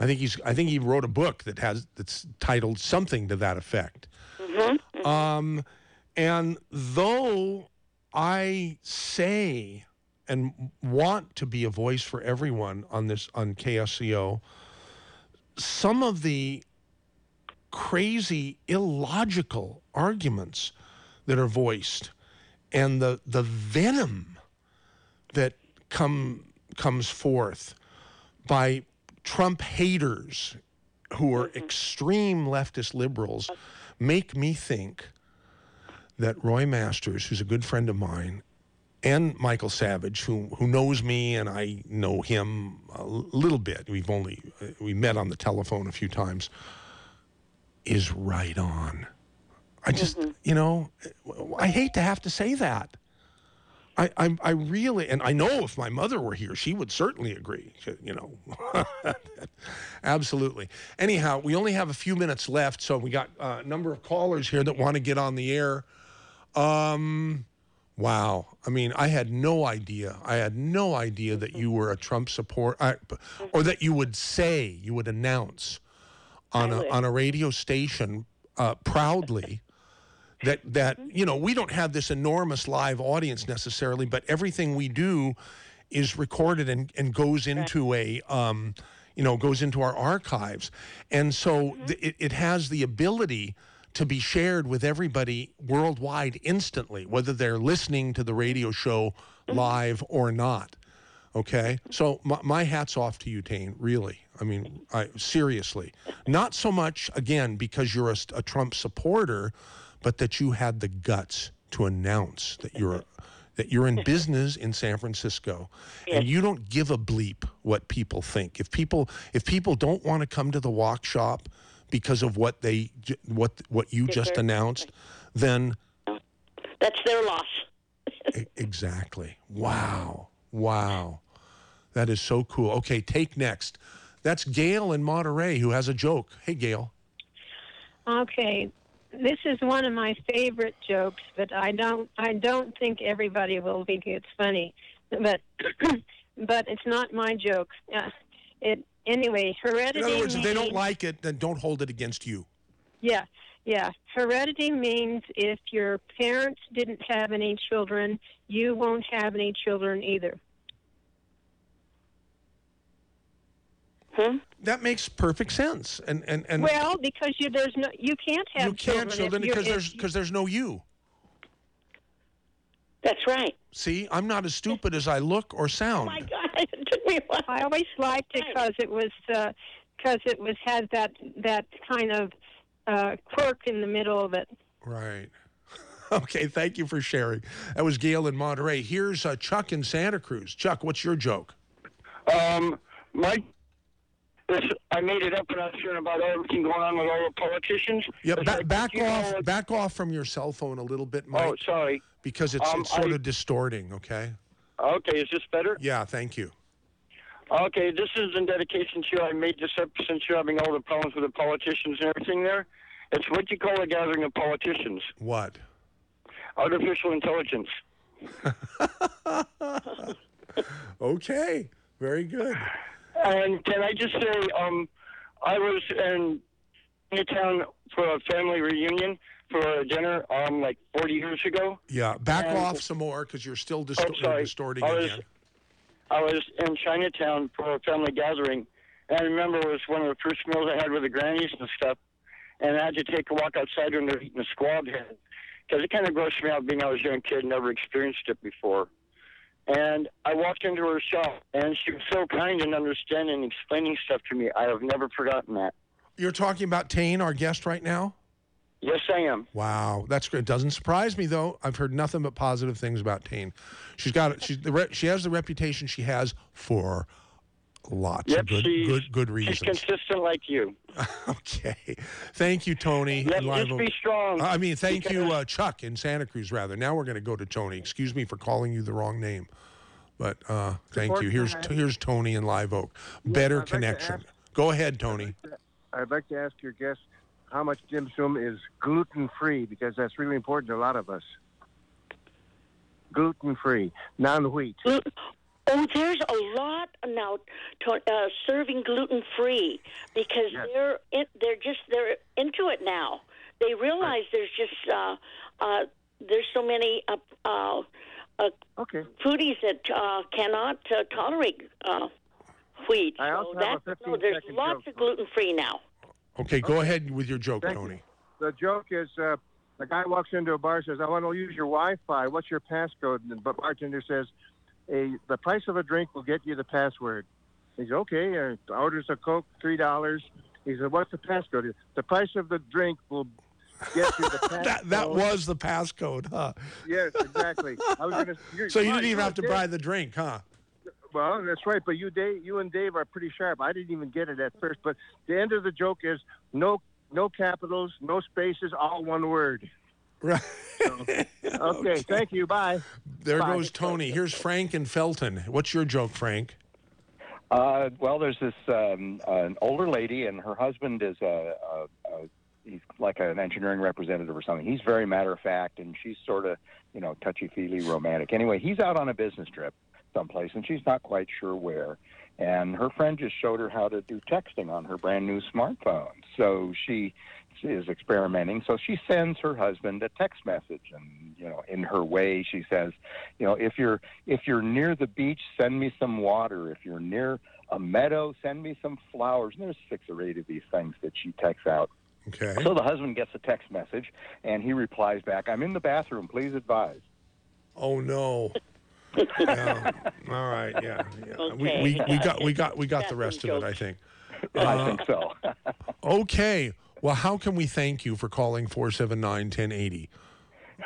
I think he's. I think he wrote a book that has that's titled something to that effect. Um, and though I say and want to be a voice for everyone on this on KSCO, some of the crazy, illogical arguments that are voiced and the the venom that come comes forth by Trump haters who are mm-hmm. extreme leftist liberals make me think that Roy Masters, who's a good friend of mine, and Michael Savage, who who knows me and I know him a little bit. We've only uh, we met on the telephone a few times. Is right on. I just you know I hate to have to say that. I, I I really and I know if my mother were here, she would certainly agree. You know, absolutely. Anyhow, we only have a few minutes left, so we got a number of callers here that want to get on the air. Um, wow. I mean, I had no idea. I had no idea that you were a Trump support, I, or that you would say, you would announce on a on a radio station uh, proudly that that you know we don't have this enormous live audience necessarily, but everything we do is recorded and, and goes into a um, you know goes into our archives, and so th- it, it has the ability to be shared with everybody worldwide instantly, whether they're listening to the radio show mm-hmm. live or not. Okay, so my, my hat's off to you, Tane. Really, I mean, I seriously, not so much again because you're a Trump supporter, but that you had the guts to announce that you're a, that you're in business in San Francisco, and you don't give a bleep what people think. If people if people don't want to come to the wok shop because of what they what what you just announced, then That's their loss. Exactly. Wow. Wow. That is so cool. Okay, take next. That's Gail in Monterey who has a joke. Hey, Gail. Okay, this is one of my favorite jokes, but I don't I don't think everybody will think it's funny. But but it's not my joke. Uh, it anyway. Heredity. In other words, if they don't like it, then don't hold it against you. Yeah, yeah. Heredity means if your parents didn't have any children, you won't have any children either. Hmm? That makes perfect sense. And and and well, because you there's no you can't have you can't children, children because there's because there's no you. That's right. See, I'm not as stupid as I look or sound. My God, it took me a while. I always liked it because it was uh, because it was had that that kind of uh, quirk in the middle of it. Right. Okay, thank you for sharing. That was Gail in Monterey. Here's uh, Chuck in Santa Cruz. Chuck, what's your joke? Um, my, this, I made it up and I was hearing about everything going on with all the politicians. Yeah, ba- back you know, off, back off from your cell phone a little bit, Mike. Oh, sorry. Because it's, Um, it's sort I- of distorting. Okay. Okay, is this better? Yeah, thank you. Okay, this is in dedication to you. I made this up since you're having all the problems with the politicians and everything there. It's what you call a gathering of politicians. What? Artificial intelligence. Okay, very good. And can I just say, um, I was in a town for a family reunion for a dinner, um, like 40 years ago. Yeah, back And- off some more because you're still distor- Oh, sorry. distorting I was, again. I was in Chinatown for a family gathering, and I remember it was one of the first meals I had with the grannies and stuff. And I had to take a walk outside when they're eating a squab head because it kind of grossed me out being I was a young kid, never experienced it before. And I walked into her shop, and she was so kind and understanding and explaining stuff to me. I have never forgotten that. You're talking about Tane, our guest right now? Yes, I am. Wow, that's great. Doesn't surprise me though. I've heard nothing but positive things about Tane. She's got she's the re- she has the reputation she has for lots Yep, of good she's, good good she's reasons. consistent like you. okay, thank you, Tony. Yep, in Live just be strong. I mean, thank you, uh, Chuck in Santa Cruz. Rather, now we're going to go to Tony. Excuse me for calling you the wrong name, but uh, thank you. Here's Tony. here's Tony in Live Oak. Better I'd like connection. ask- Go ahead, Tony. I'd like to ask your guest how much dim sum is gluten free because that's really important to a lot of us. Gluten free, non wheat. Oh, there's a lot now to, uh, serving gluten free because they're in, they're just they're into it now. They realize there's just uh, uh, there's so many uh, uh, uh, okay. foodies that uh, cannot uh, tolerate uh, wheat. I so also have a 15 no, there's lots joke. of gluten free now. Okay, go ahead with your joke, Tony. The joke is uh, the guy walks into a bar says, I want to use your Wi Fi. What's your passcode? And the bartender says, a, The price of a drink will get you the password. He says, Okay. Uh, orders a Coke, $3. He said, What's the passcode? The price of the drink will get you the passcode. That that was the passcode, huh? Yes, exactly. I was gonna, So you didn't even have to Dave. buy the drink, huh? Well, that's right. But you, Dave, you and Dave are pretty sharp. I didn't even get it at first. But the end of the joke is no, no capitals, no spaces, all one word. Right. Okay. Thank you. Bye. There Bye. goes Tony. Here's Frank and Felton. What's your joke, Frank? Uh, well, there's this um, an older lady, and her husband is a, a, a he's like an engineering representative or something. He's very matter of fact, and she's sort of you know touchy feely romantic. Anyway, he's out on a business trip someplace, and she's not quite sure where. And her friend just showed her how to do texting on her brand new smartphone. So she is experimenting. So she sends her husband a text message, and you know, in her way, she says, you know, if you're if you're near the beach, send me some water. If you're near a meadow, send me some flowers. And there's six or eight of these things that she texts out. Okay. So the husband gets a text message, and he replies back, "I'm in the bathroom. Please advise." Oh no. yeah. All right. Yeah. yeah. We, Okay. we, we got we got we got the rest of it. I think. Uh, I think so. okay. Well, how can we thank you for calling four seven nine ten eighty?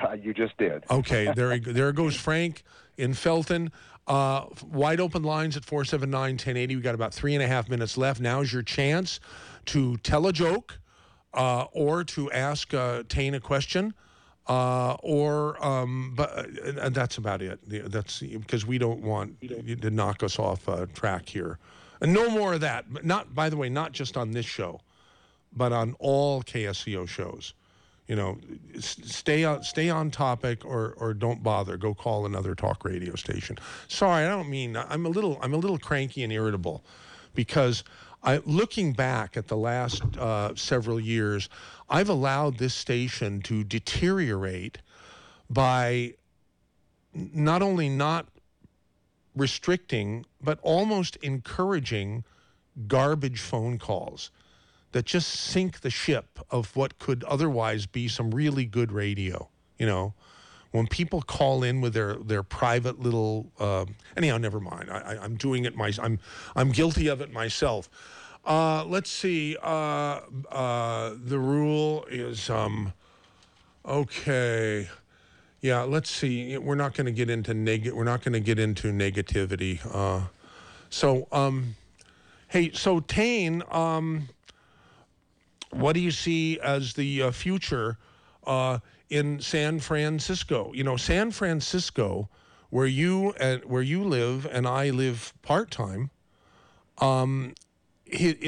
Uh, you just did. Okay, there, there goes Frank in Felton. Uh, wide open lines at 479 1080. We got about three and a half minutes left. Now's your chance to tell a joke uh, or to ask uh, Tane a question. Uh, or, um, but uh, that's about it. That's because we don't want you to knock us off uh, track here. And no more of that. But Not, by the way, not just on this show, but on all KSCO shows you know, stay on stay on topic or or don't bother. Go call another talk radio station. Sorry, I don't mean I'm a little I'm a little cranky and irritable because I looking back at the last uh, several years, I've allowed this station to deteriorate by not only not restricting but almost encouraging garbage phone calls that just sink the ship of what could otherwise be some really good radio. You know, when people call in with their their private little. Uh, anyhow, never mind. I, I'm doing it. My, I'm I'm guilty of it myself. Uh, let's see. Uh, uh, the rule is um, okay. Yeah, let's see. We're not going to get into neg. We're not going to get into negativity. Uh, so, um, hey, so Tane, um, what do you see as the uh, future uh, in San Francisco? You know, San Francisco, where you and where you live and I live part time, um,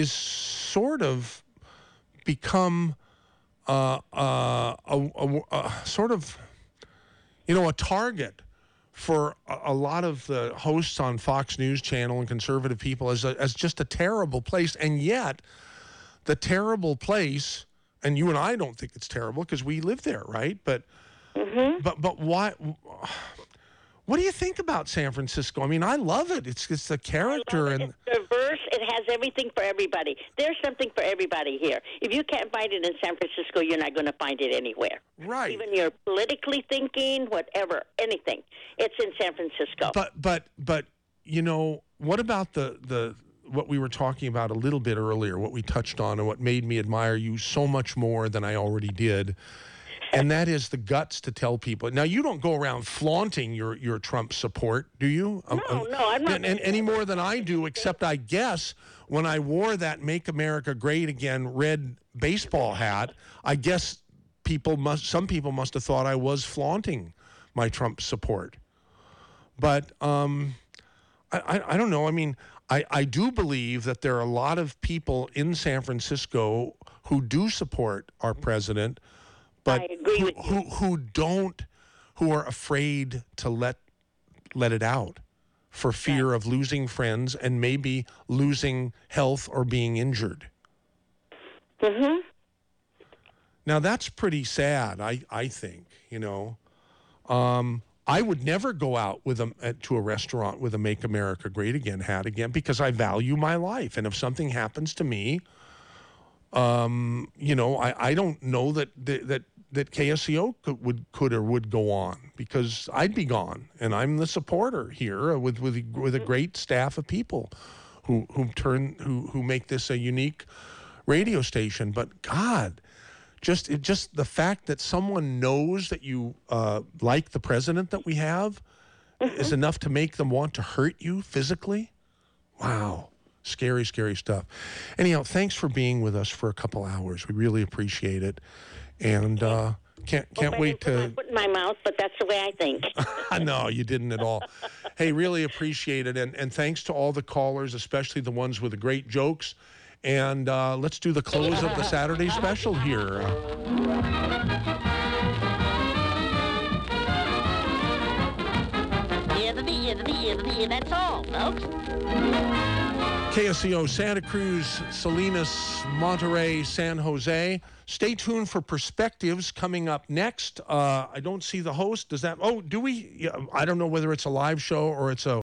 sort of become uh, uh, a, a, a sort of you know, a target for a, a lot of the hosts on Fox News Channel and conservative people as, as just a terrible place. And yet, the terrible place, and you and I don't think it's terrible because we live there, right? But, mm-hmm. but, but why? What do you think about San Francisco? I mean, I love it. It's it's the character and diverse. It has everything for everybody. There's something for everybody here. If you can't find it in San Francisco, you're not going to find it anywhere. Right. Even you're politically thinking, whatever, anything. It's in San Francisco. But but but you know what about the the what we were talking about a little bit earlier, what we touched on, and what made me admire you so much more than I already did, and that is the guts to tell people. Now you don't go around flaunting your your Trump support, do you? No, no, I'm not. And, and any more than I do, except I guess when I wore that "Make America Great Again" red baseball hat, I guess people must some people must have thought I was flaunting my Trump support. But um, I, I, I don't know. I mean, I, I do believe that there are a lot of people in San Francisco who do support our president, but who, who who don't, who are afraid to let let it out for fear of losing friends and maybe losing health or being injured. Mm-hmm. Now that's pretty sad. I I think you know. Um, I would never go out with a uh, to a restaurant with a "Make America Great Again" hat again because I value my life, and if something happens to me, um, you know, I, I don't know that that that, that KSCO could, would could or would go on because I'd be gone, and I'm the supporter here with with with a great staff of people who who turn who who make this a unique radio station. But God, just it just the fact that someone knows that you uh, like the president that we have is enough to make them want to hurt you physically. Wow, scary, scary stuff. Anyhow, thanks for being with us for a couple hours. We really appreciate it, and uh, can't can't wait to. Put in my mouth, but that's the way I think. no, you didn't at all. hey, really appreciate it, and and thanks to all the callers, especially the ones with the great jokes. And uh, let's do the close of the Saturday special here. That's all, folks. KSCO Santa Cruz, Salinas, Monterey, San Jose. Stay tuned for perspectives coming up next. Uh, I don't see the host. Does that? Oh, do we? Yeah, I don't know whether it's a live show or it's a